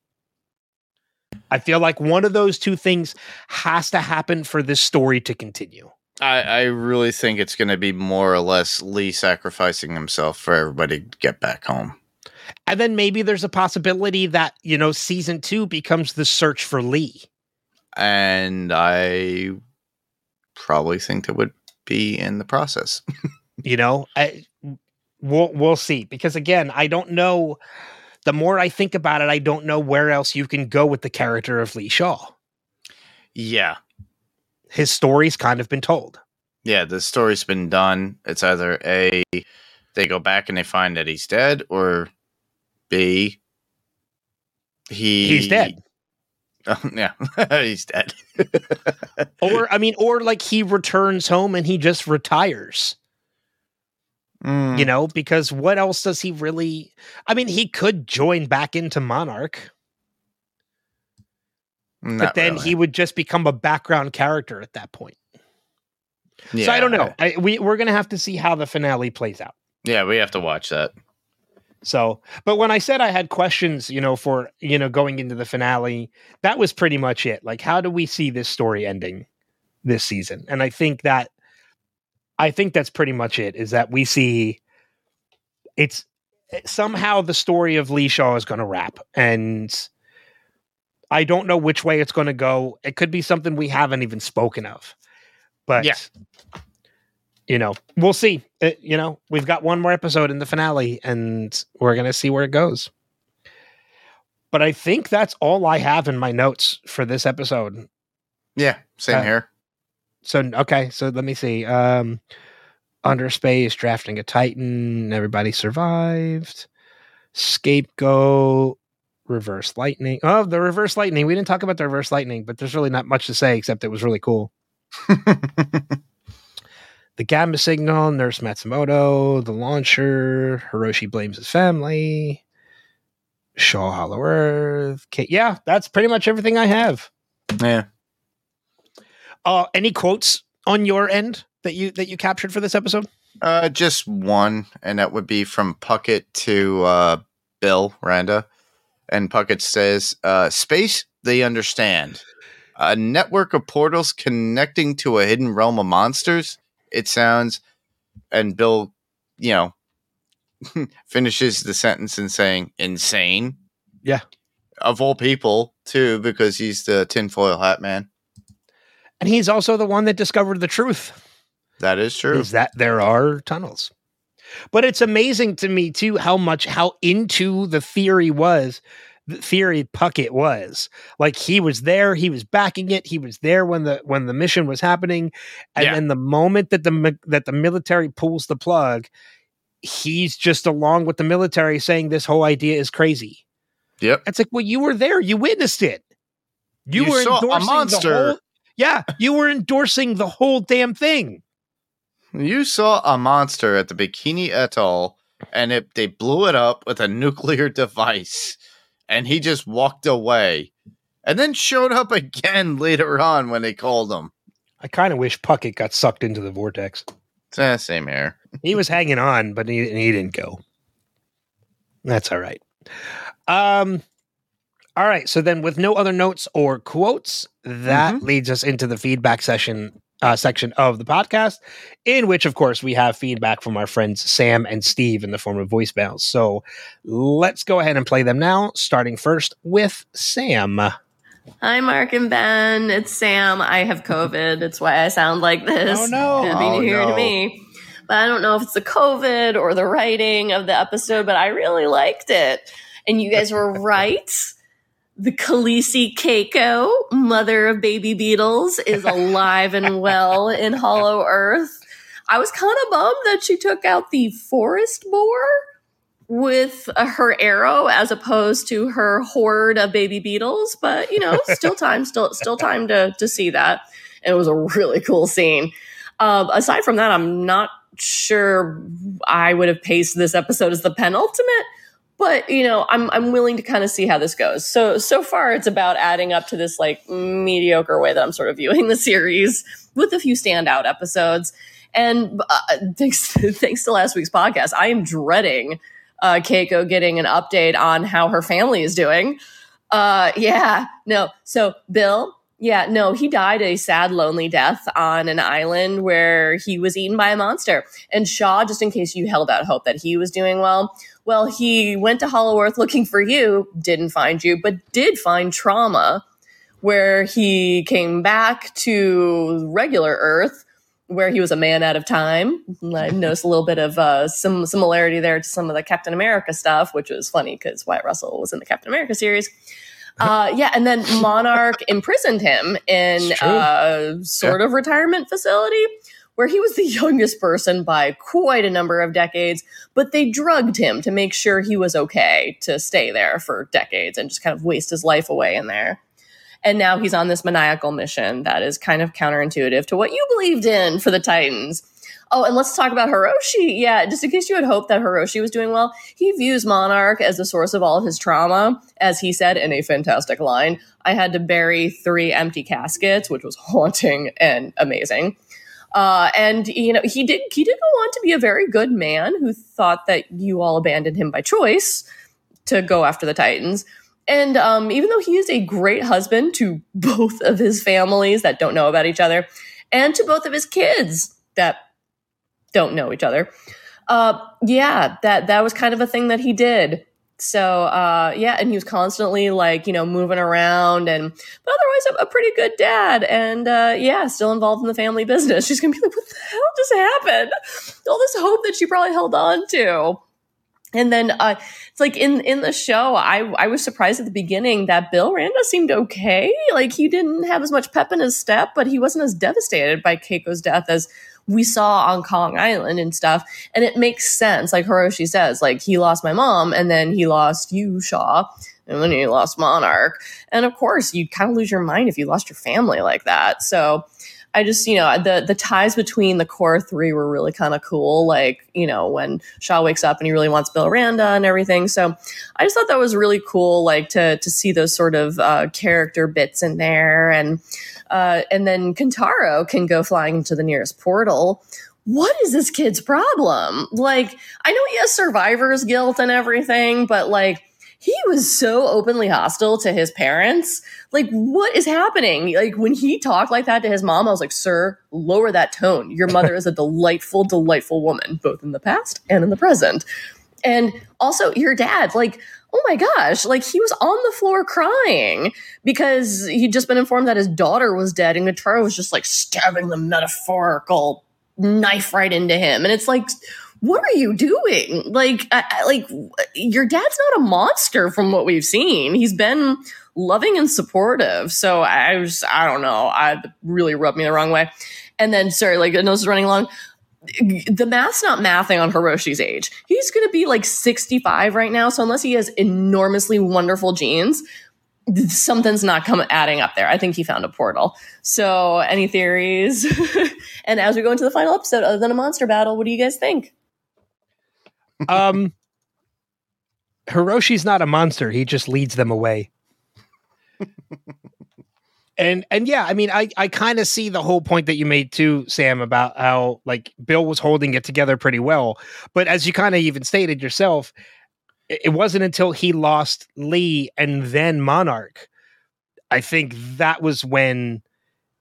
A: I feel like one of those two things has to happen for this story to continue.
B: I, I really think it's going to be more or less Lee sacrificing himself for everybody to get back home.
A: And then maybe there's a possibility that, you know, season two becomes the search for Lee.
B: And I probably think that would be in the process.
A: You know, I, we'll we'll see. Because again, I don't know. The more I think about it, I don't know where else you can go with the character of Lee Shaw.
B: yeah.
A: His story's kind of been told.
B: Yeah, the story's been done. It's either A, they go back and they find that he's dead, or B, he
A: He's dead.
B: Oh, yeah, he's dead.
A: Or I mean, or like he returns home and he just retires.
B: Mm,
A: You know, because what else does he really? I mean, he could join back into Monarch, but then
B: really.
A: he would just become a background character at that point. Yeah, so I don't know. I, we we're gonna have to see how the finale plays out.
B: Yeah, we have to watch that.
A: So, but when I said I had questions, you know, for you know going into the finale, that was pretty much it. Like, how do we see this story ending this season? And I think that, I think that's pretty much it. Is that we see it's somehow the story of Lee Shaw is going to wrap, and I don't know which way it's going to go. It could be something we haven't even spoken of, but
B: Yeah.
A: you know, we'll see. Uh, you know, we've got one more episode in the finale, and we're gonna see where it goes. But I think that's all I have in my notes for this episode.
B: Yeah, same
A: Uh,
B: here.
A: So okay, so let me see. Um, Underspace drafting a Titan. Everybody survived. Scapegoat. Reverse lightning. Oh, the reverse lightning. We didn't talk about the reverse lightning, but there's really not much to say except it was really cool. the gamma signal, Nurse Matsumoto, the launcher, Hiroshi blames his family, Shaw Hollow Earth. Cate. Yeah, that's pretty much everything I have.
B: Yeah.
A: Uh, any quotes on your end that you that you captured for this episode?
B: Uh, just one, and that would be from Puckett to uh, Bill Randa. And Puckett says, uh, "Space, they understand. A network of portals connecting to a hidden realm of monsters. It sounds." And Bill, you know, finishes the sentence in saying, "Insane."
A: Yeah.
B: Of all people, too, because he's the tinfoil hat man.
A: And he's also the one that discovered the truth.
B: That is true.
A: Is that there are tunnels. But it's amazing to me too how much how into the theory was the theory Puckett was. Like he was there, he was backing it, he was there when the when the mission was happening, and
B: Yeah.
A: then the moment that the that the military pulls the plug, he's just along with the military saying this whole idea is crazy.
B: Yep.
A: It's like, well, you were there, you witnessed it. You,
B: You
A: were
B: saw a monster.
A: Whole, yeah, you were endorsing the whole damn thing.
B: You saw a monster at the Bikini Atoll, and it, they blew it up with a nuclear device, and he just walked away, and then showed up again later on when they called him.
A: I kind of wish Puckett got sucked into the vortex.
B: Eh, same here.
A: He was hanging on, but he, he didn't go. That's all right. Um, all right. So then, with no other notes or quotes, that leads us into the feedback session uh, section of the podcast, in which, of course, we have feedback from our friends Sam and Steve in the form of voicemails. So let's go ahead and play them now. Starting first with Sam.
C: Hi, Mark and Ben. It's Sam. I have COVID. It's why I sound like this.
A: Oh, no.
C: Happy
B: Oh,
C: New Year
B: no.
C: to me. But I don't know if it's the COVID or the writing of the episode, but I really liked it. And you guys were right. The Khaleesi Keiko, mother of baby beetles, is alive and well in Hollow Earth. I was kind of bummed that she took out the forest boar with uh, her arrow as opposed to her horde of baby beetles but you know still time still still time to to see that and it was a really cool scene um, aside from that i'm not sure i would have paced this episode as the penultimate but you know i'm i'm willing to kind of see how this goes so so far it's about adding up to this like mediocre way that i'm sort of viewing the series with a few standout episodes and uh, thanks thanks to last week's podcast i am dreading uh, Keiko getting an update on how her family is doing. Uh, yeah, no. So Bill, yeah, no, he died a sad, lonely death on an island where he was eaten by a monster. And Shaw, just in case you held out hope that he was doing well, well, he went to Hollow Earth looking for you, didn't find you, but did find trauma, where he came back to regular Earth where he was a man out of time. I noticed a little bit of uh, some similarity there to some of the Captain America stuff, which was funny because Wyatt Russell was in the Captain America series. Uh, yeah, and then Monarch imprisoned him in
A: true.
C: a sort of retirement facility where he was the youngest person by quite a number of decades, but they drugged him to make sure he was okay to stay there for decades and just kind of waste his life away in there. And now he's on this maniacal mission that is kind of counterintuitive to what you believed in for the Titans. Oh, and let's talk about Hiroshi. Yeah, just in case you had hoped that Hiroshi was doing well, he views Monarch as the source of all his trauma. As he said in a fantastic line, I had to bury three empty caskets, which was haunting and amazing. Uh, and you know, he did he did go on to be a very good man who thought that you all abandoned him by choice to go after the Titans. And um, even though he is a great husband to both of his families that don't know about each other, and to both of his kids that don't know each other, uh, yeah, that that was kind of a thing that he did. So uh, yeah, and he was constantly like you know moving around, and but otherwise a, a pretty good dad, and uh, yeah, still involved in the family business. She's gonna be like, what the hell just happened? All this hope that she probably held on to. And then uh, it's like in in the show, I I was surprised at the beginning that Bill Randa seemed okay. Like he didn't have as much pep in his step, but he wasn't as devastated by Keiko's death as we saw on Kong Island and stuff. And it makes sense, like Hiroshi says, like he lost my mom, and then he lost you, Shaw, and then he lost Monarch. And of course, you'd kind of lose your mind if you lost your family like that. So I just, you know, the the ties between the core three were really kind of cool. Like, you know, when Shaw wakes up and he really wants Bill Randa and everything. So I just thought that was really cool, like to to see those sort of uh, character bits in there, and uh, and then Kentaro can go flying to the nearest portal. What is this kid's problem? Like, I know he has survivor's guilt and everything, but like he was so openly hostile to his parents. Like, what is happening? Like, when he talked like that to his mom, I was like, sir, lower that tone. Your mother is a delightful, delightful woman, both in the past and in the present. And also, your dad, like, oh my gosh, like he was on the floor crying because he'd just been informed that his daughter was dead, and Kentaro was just like stabbing the metaphorical knife right into him. And it's like, what are you doing? Like, I, like your dad's not a monster from what we've seen. He's been loving and supportive. So I was, I don't know, I really rubbed me the wrong way. And then, sorry, like, I know this is running along. The math's not mathing on Hiroshi's age. He's going to be like 65 right now. So unless he has enormously wonderful genes, something's not coming adding up there. I think he found a portal. So, any theories? and as we go into the final episode, other than a monster battle, what do you guys think?
A: um, Hiroshi's not a monster. He just leads them away. and and yeah, I mean, I I kind of see the whole point that you made too, Sam, about how like Bill was holding it together pretty well, but as you kind of even stated yourself, it, it wasn't until he lost Lee and then Monarch, I think that was when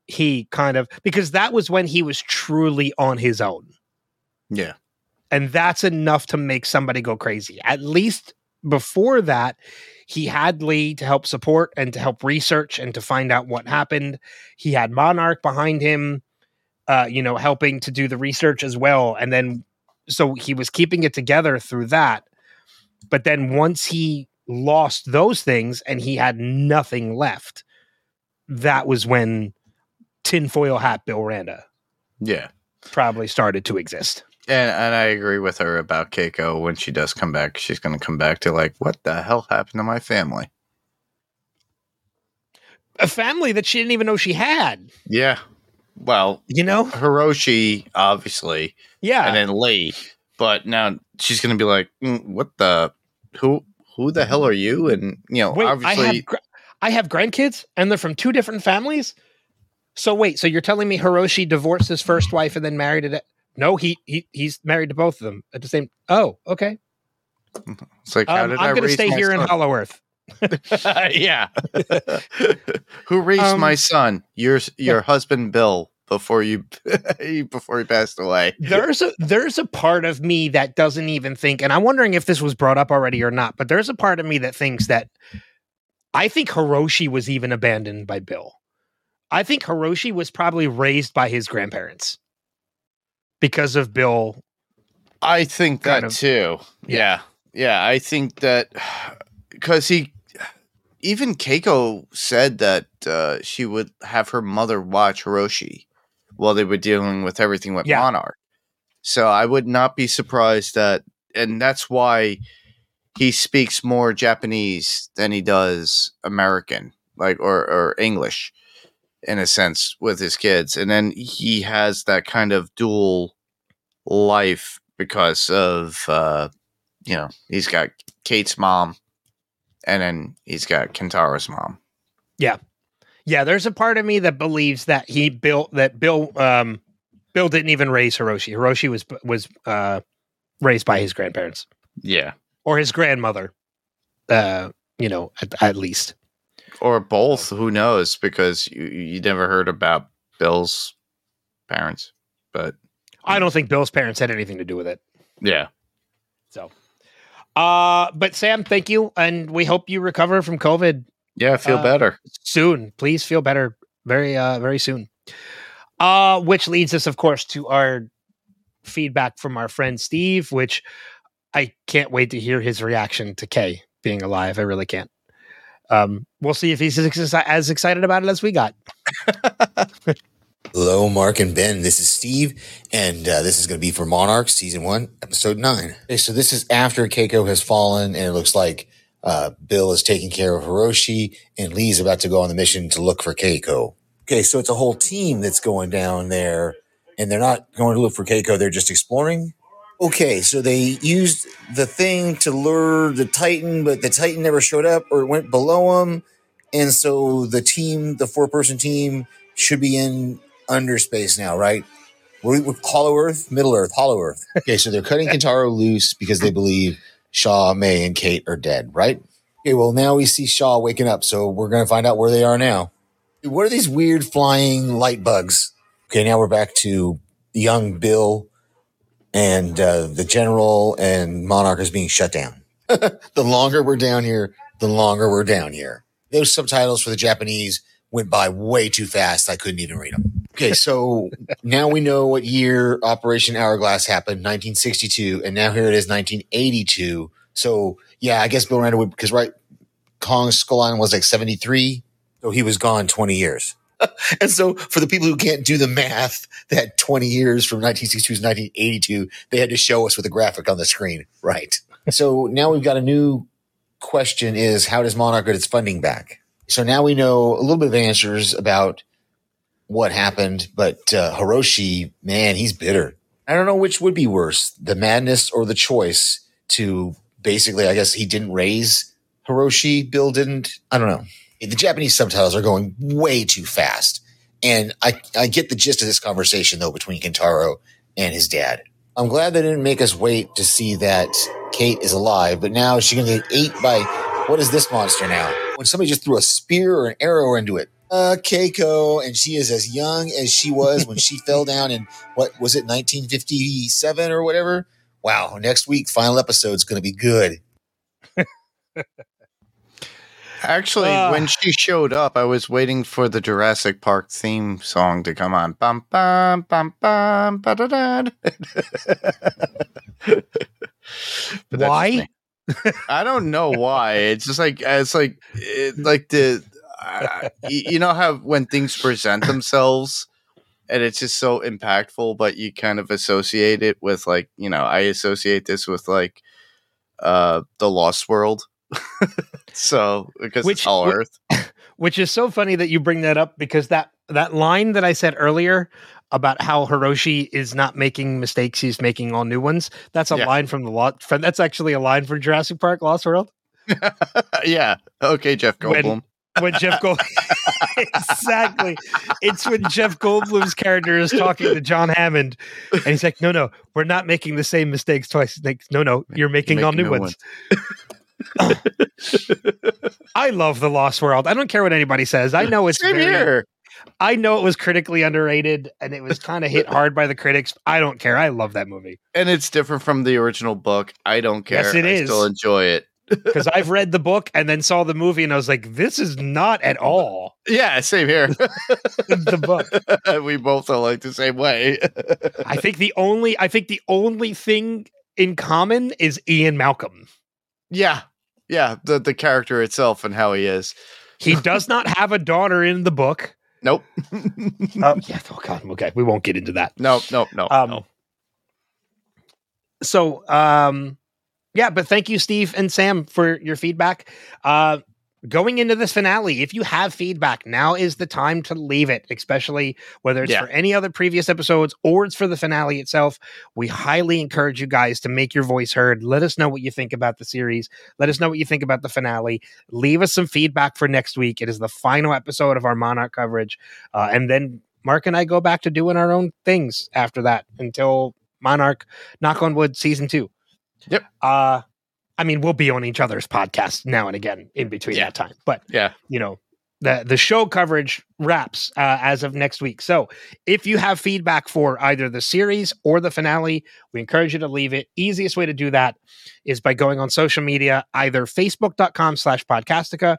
A: he kind of because that was when he was truly on his own.
B: Yeah.
A: And that's enough to make somebody go crazy. At least before that, he had Lee to help support and to help research and to find out what happened. He had Monarch behind him, uh, you know, helping to do the research as well. And then, so he was keeping it together through that. But then once he lost those things and he had nothing left, that was when tinfoil hat Bill Randa
B: Yeah.
A: probably started to exist.
B: And and I agree with her about Keiko. When she does come back, she's going to come back to like, what the hell happened to my family?
A: A family that she didn't even know she had,
B: Yeah. Well,
A: you know?
B: Hiroshi, obviously,
A: Yeah.
B: and then Lee. But now she's going to be like, mm, what the? Who? Who the hell are you? And you know,
A: Wait, I
B: obviously,
A: have gra- I have grandkids and they're from two different families. So wait, so you're telling me Hiroshi divorced his first wife and then married it? No, he he he's married to both of them at the same. Oh, okay.
B: it's like, how
A: Um,
B: did I
A: I'm going to stay here in? Hollow Earth.
B: yeah. Who raised
A: Um,
B: my son? Your your husband Bill before you before he passed away.
A: There's a there's a part of me that doesn't even think, and I'm wondering if this was brought up already or not. But there's a part of me that thinks that I think Hiroshi was even abandoned by Bill. I think Hiroshi was probably raised by his grandparents because of Bill.
B: I think that
A: of.
B: too. Yeah. yeah. I think that because he even Keiko said that uh, she would have her mother watch Hiroshi while they were dealing with everything with
A: Yeah.
B: Monarch. So I would not be surprised that, and that's why he speaks more Japanese than he does American, like or or English, in a sense, with his kids. And then he has that kind of dual life because of uh, you know he's got Cate's mom, and then he's got Kentaro's mom.
A: Yeah, yeah, there's a part of me that believes that he built that Bill um Bill didn't even raise Hiroshi. Hiroshi was was uh raised by his grandparents
B: Yeah,
A: or his grandmother. Uh, you know, at, at least.
B: or both. Who knows? Because you you never heard about Bill's parents, but
A: I don't think Bill's parents had anything to do with it.
B: yeah,
A: So, uh, but Sam, thank you, and we hope you recover from COVID
B: yeah, feel
A: Uh,
B: better.
A: soon. Please feel better very, uh, very soon. Uh, which leads us, of course, to our feedback from our friend Steve, which I can't wait to hear his reaction to Kay being alive. I really can't. Um, we'll see if he's as, as excited about it as we got.
D: Hello, Mark and Ben. This is Steve, and uh, this is going to be for Monarch Season 1, Episode 9. Okay, so this is after Keiko has fallen, and it looks like uh, Bill is taking care of Hiroshi, and Lee's about to go on the mission to look for Keiko. Okay, so it's a whole team that's going down there, and they're not going to look for Keiko, they're just exploring. Okay, so they used the thing to lure the Titan, but the Titan never showed up or it went below him. And so the team, the four person team, should be in underspace now, right? We're, we're Hollow Earth, Middle Earth, Hollow Earth. Okay, so they're cutting Kentaro loose because they believe Shaw, May, and Cate are dead, right? Okay, well, now we see Shaw waking up, so we're to find out where they are now. What are these weird flying light bugs? Okay, now we're back to young Bill and uh, the general and Monarch is being shut down. the longer we're down here, the longer we're down here. Those subtitles for the Japanese went by way too fast. I couldn't even read them. Okay, so now we know what year Operation Hourglass happened, 1962, and now here it is, 1982. So yeah, I guess Bill Randa would because right, Kong Skull Island was like 73, so he was gone 20 years. and so for the people who can't do the math, that 20 years from 1962 to 1982, they had to show us with a graphic on the screen. Right. so now we've got a new question is how does Monarch get its funding back? So now we know a little bit of answers about what happened, but uh, Hiroshi, man, he's bitter. I don't know which would be worse, the madness or the choice to basically, I guess he didn't raise Hiroshi, Bill didn't. I don't know. The Japanese subtitles are going way too fast. And I, I get the gist of this conversation though between Kentaro and his dad. I'm glad they didn't make us wait to see that Cate is alive, but now is she going to get ate by what is this monster now? When somebody just threw a spear or an arrow into it. Uh, Keiko, and she is as young as she was when she fell down in what was it, 1957 or whatever? Wow. Next week, final episode is going to be good.
B: Actually,
A: Ah.
B: when she showed up, I was waiting for the Jurassic Park theme song to come on. Bum bum bum bum ba da da. That's
A: Why?
B: I don't know why. It's just like it's like it, like the uh, you know how when things present themselves and it's just so impactful, but you kind of associate it with like you know I associate this with like uh the Lost World. so because
A: Which-
B: it's all Earth.
A: which is so funny that you bring that up because that that line that I said earlier about how Hiroshi is not making mistakes, he's making all new ones. That's a
B: Yeah.
A: line from the lot. From, that's actually a line from Jurassic Park: Lost World.
B: yeah. Okay, Jeff Goldblum.
A: When Jeff Gold exactly, it's when Jeff Goldblum's character is talking to John Hammond, and he's like, "No, no, we're not making the same mistakes twice." He's like, "No, no, you're making, all
B: making
A: new
B: new
A: ones." I love the Lost World. I don't care what anybody says. I know it's
B: Same
A: very-
B: here.
A: I know it was critically underrated and it was kind of hit hard by the critics. I don't care. I love that movie
B: And it's different from the original book. I don't care.
A: Yes, it
B: I
A: is.
B: still enjoy it.
A: because I've read the book and then saw the movie and I was like, this is not at all
B: Yeah, same here.
A: the book.
B: we both are like the same way.
A: I think the only I think the only thing in common is Ian Malcolm.
B: yeah. Yeah. The the character itself and how he is.
A: He does not have a daughter in the book.
B: Nope.
A: Um, yeah, oh god, okay, we won't get into that.
B: nope, nope, nope.
A: Um,
B: nope.
A: so um yeah but thank you steve and sam for your feedback uh going into this finale if you have feedback now is the time to leave it especially whether it's
B: Yeah.
A: for any other previous episodes or it's for the finale itself. We highly encourage you guys to make your voice heard. Let us know what you think about the series. Let us know what you think about the finale. Leave us some feedback for next week. It is the final episode of our monarch coverage. Uh, and then mark and i go back to doing our own things after that until monarch knock on wood season two.
B: Yep.
A: uh i mean we'll be on each other's podcast now and again in between
B: Yeah.
A: that time but
B: Yeah.
A: you know the the show coverage wraps uh, as of next week so if you have feedback for either the series or the finale we encourage you to leave it easiest way to do that is by going on social media either facebook.com slash podcastica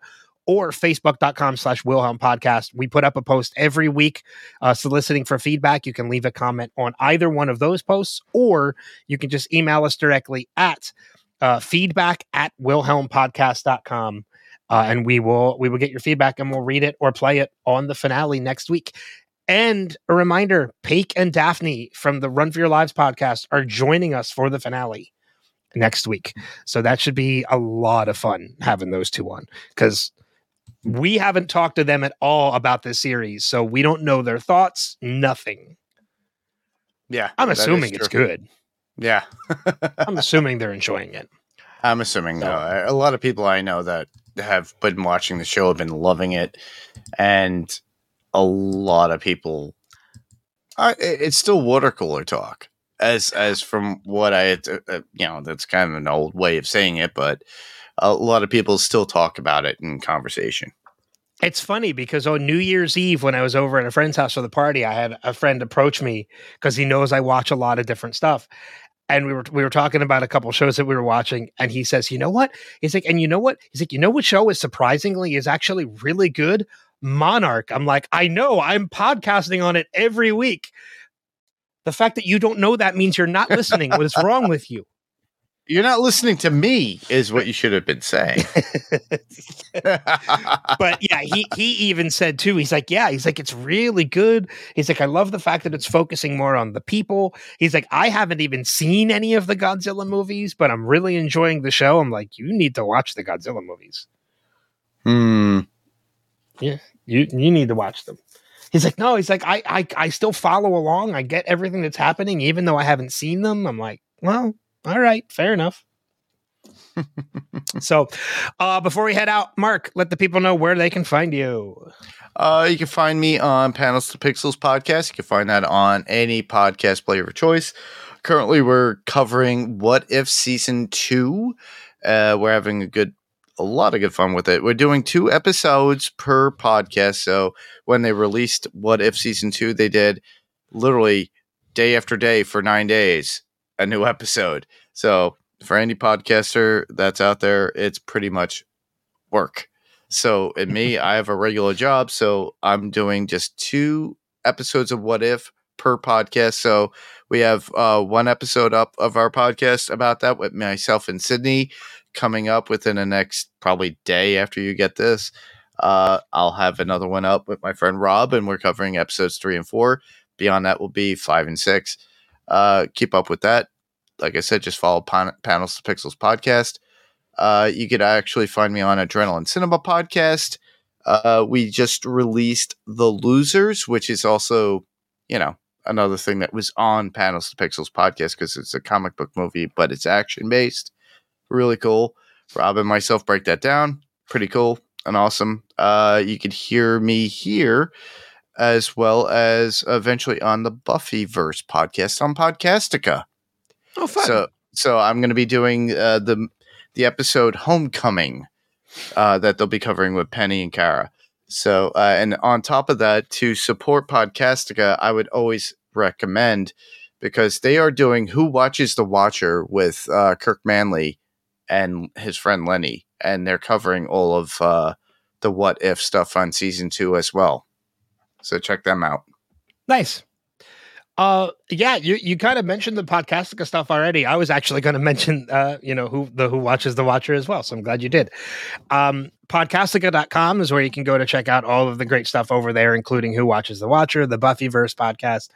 A: or facebook.com slash Wilhelm podcast. We put up a post every week uh, soliciting for feedback. You can leave a comment on either one of those posts, or you can just email us directly at uh, feedback at wilhelmpodcast.com. Uh, and we will we will get your feedback and we'll read it or play it on the finale next week. And a reminder, Paik and Daphne from the Run for Your Lives podcast are joining us for the finale next week. So that should be a lot of fun having those two on because we haven't talked to them at all about this series. So we don't know their thoughts, nothing.
B: Yeah.
A: I'm assuming it's good.
B: Yeah.
A: I'm assuming they're enjoying it.
B: I'm assuming
A: So-
B: though. A lot of people I know that have been watching the show have been loving it, and a lot of people. I, it's still water cooler talk, as as from what I, uh, you know, that's kind of an old way of saying it, but a lot of people still talk about it in conversation.
A: It's funny because on New Year's Eve, when I was over at a friend's house for the party, I had a friend approach me because he knows I watch a lot of different stuff. And we were we were talking about a couple shows that we were watching, and he says, "You know what?" He's like, "And you know what?" He's like, "You know what show is surprisingly is actually really good? Monarch." I'm like, "I know. I'm podcasting on it every week." The fact that you don't know that means you're not listening. what is wrong with you?
B: You're not listening to me, is what you should have been saying.
A: but yeah, he he even said too. He's like, yeah, he's like, it's really good. He's like, I love the fact that it's focusing more on the people. He's like, I haven't even seen any of the Godzilla movies, but I'm really enjoying the show. I'm like, you need to watch the Godzilla movies.
B: Hmm.
A: Yeah, you you need to watch them. He's like, no, he's like, I I I still follow along. I get everything that's happening, even though I haven't seen them. I'm like, well, all right, fair enough. so, uh, before we head out, Mark, let the people know where they can find you.
B: Uh, you can find me on Panels to Pixels podcast. You can find that on any podcast player of choice. Currently, we're covering What If Season 2. Uh, we're having a good, a lot of good fun with it. We're doing two episodes per podcast. So when they released What If Season 2, they did literally day after day for nine days, a new episode. So for any podcaster that's out there, it's pretty much work. So in me, I have a regular job, so I'm doing just two episodes of What If per podcast. So we have uh, one episode up of our podcast about that with myself and Sydney coming up within the next probably day after you get this. Uh, I'll have another one up with my friend Rob, and we're covering episodes three and four. Beyond that will be five and six. Uh, keep up with that. Like I said, just follow Pan- Panels to Pixels podcast. Uh, you could actually find me on Adrenaline Cinema podcast. Uh, we just released The Losers, which is also, you know, another thing that was on Panels to Pixels podcast because it's a comic book movie, but it's action based. Really cool. Rob and myself break that down. Pretty cool and awesome. Uh, you could hear me here as well as eventually on the Buffyverse podcast on Podcastica.
A: Oh, fun.
B: So so I'm going to be doing uh, the the episode Homecoming uh, that they'll be covering with Penny and Kara. So uh, and on top of that, to support Podcastica, I would always recommend because they are doing Who Watches the Watcher with uh, Kirk Manley and his friend Lenny, and they're covering all of uh, the What If stuff on season two as well. So check them out.
A: Nice. Uh, yeah, you, you kind of mentioned the Podcastica stuff already. I was actually going to mention, uh, you know, who the who watches the watcher as well. So I'm glad you did. Um, podcastica.com is where you can go to check out all of the great stuff over there, including who watches the watcher, the Buffyverse podcast,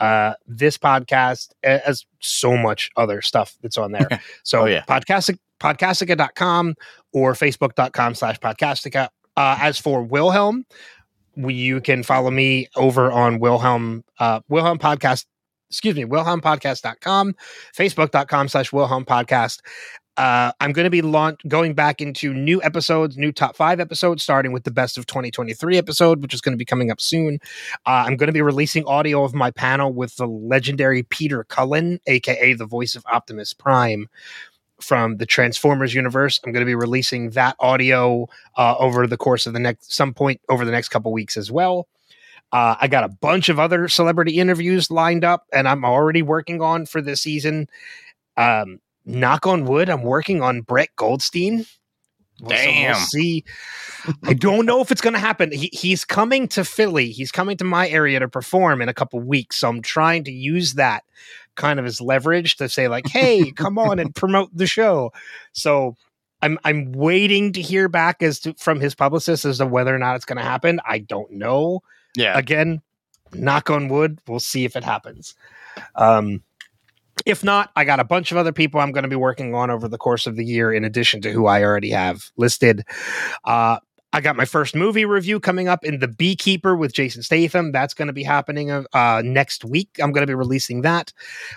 A: uh, this podcast, as so much other stuff that's on there. So
B: Oh, yeah.
A: podcastic podcastica.com or facebook.com slash podcastica. Uh, as for Wilhelm, you can follow me over on Wilhelm, uh, Wilhelm podcast, excuse me, wilhelmpodcast.com, facebook.com slash Wilhelm podcast. Uh, I'm going to be launch going back into new episodes, new top five episodes, starting with the best of 2023 episode, which is going to be coming up soon. Uh, I'm going to be releasing audio of my panel with the legendary Peter Cullen, aka the voice of Optimus Prime from the Transformers universe. I'm going to be releasing that audio uh, over the course of the next some point over the next couple weeks as well. Uh, I got a bunch of other celebrity interviews lined up, and I'm already working on for this season. Um, knock on wood, I'm working on Brett Goldstein. We'll- so
B: Damn.
A: we'll see. I don't know if it's going to happen. He, he's coming to Philly. He's coming to my area to perform in a couple weeks. So I'm trying to use that kind of as leverage to say like, "Hey, come on and promote the show." So I'm I'm waiting to hear back as to from his publicist as to whether or not it's going to happen. I don't know.
B: Yeah.
A: Again, knock on wood. We'll see if it happens. Um, if not, I got a bunch of other people I'm going to be working on over the course of the year, in addition to who I already have listed. Uh, I got my first movie review coming up in The Beekeeper with Jason Statham. That's going to be happening uh, next week. I'm going to be releasing that.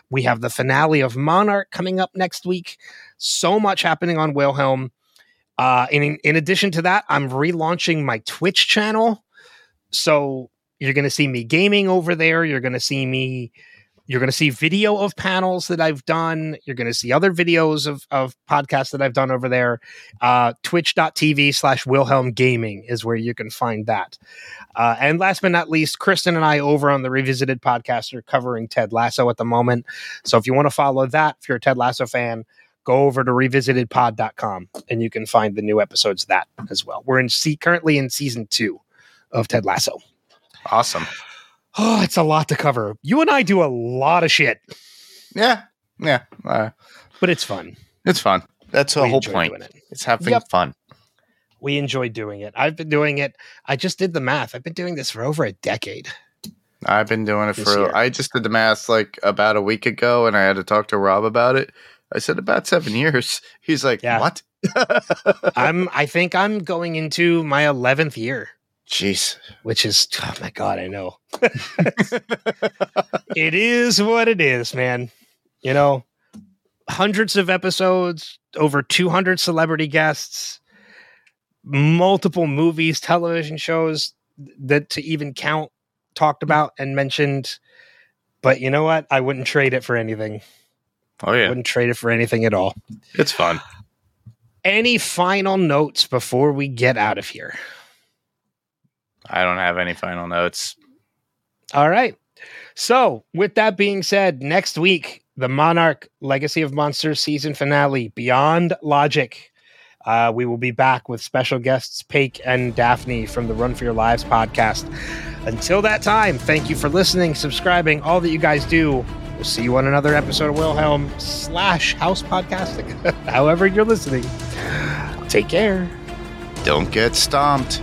A: We have the finale of Monarch coming up next week. So much happening on Wilhelm. Uh, in, in addition to that, I'm relaunching my Twitch channel. So you're going to see me gaming over there. You're going to see me you're going to see video of panels that I've done. You're going to see other videos of, of podcasts that I've done over there. Uh, Twitch.tv slash Wilhelm Gaming is where you can find that. Uh, and last but not least, Kristen and I over on the Revisited podcast are covering Ted Lasso at the moment. So if you want to follow that, if you're a Ted Lasso fan, go over to revisitedpod.com and you can find the new episodes that as well. We're in currently in season two of Ted Lasso.
B: Awesome.
A: Oh, it's a lot to cover. You and I do a lot of shit,
B: Yeah. Yeah. Uh,
A: but it's fun.
B: it's fun. That's the
A: We
B: whole point.
A: it.
B: It's having
A: Yep.
B: fun.
A: We enjoy doing it. I've been doing it. I just did the math. I've been doing this for over a decade.
B: I've been doing it for.
A: year.
B: I just did the math like about a week ago, and I had to talk to Rob about it. I said about seven years. He's like,
A: Yeah.
B: "What?"
A: I'm. I think I'm going into my eleventh year,
B: Jeez.
A: which is. Oh my god! I know. it is what it is, man. You know, hundreds of episodes, over 200 celebrity guests, multiple movies, television shows that to even count talked about and mentioned. But you know what? I wouldn't trade it for anything.
B: Oh yeah, I
A: Wouldn't trade it for anything at all.
B: it's fun.
A: Any final notes before we get out of here?
B: I don't have any final notes.
A: All right. So, with that being said, next week, the Monarch Legacy of Monsters season finale, Beyond Logic. Uh, we will be back with special guests, Paik and Daphne from the Run for Your Lives podcast. Until that time, thank you for listening, subscribing, all that you guys do. We'll see you on another episode of Wilhelm slash House Podcastica. However, you're listening. Take care.
B: Don't get stomped.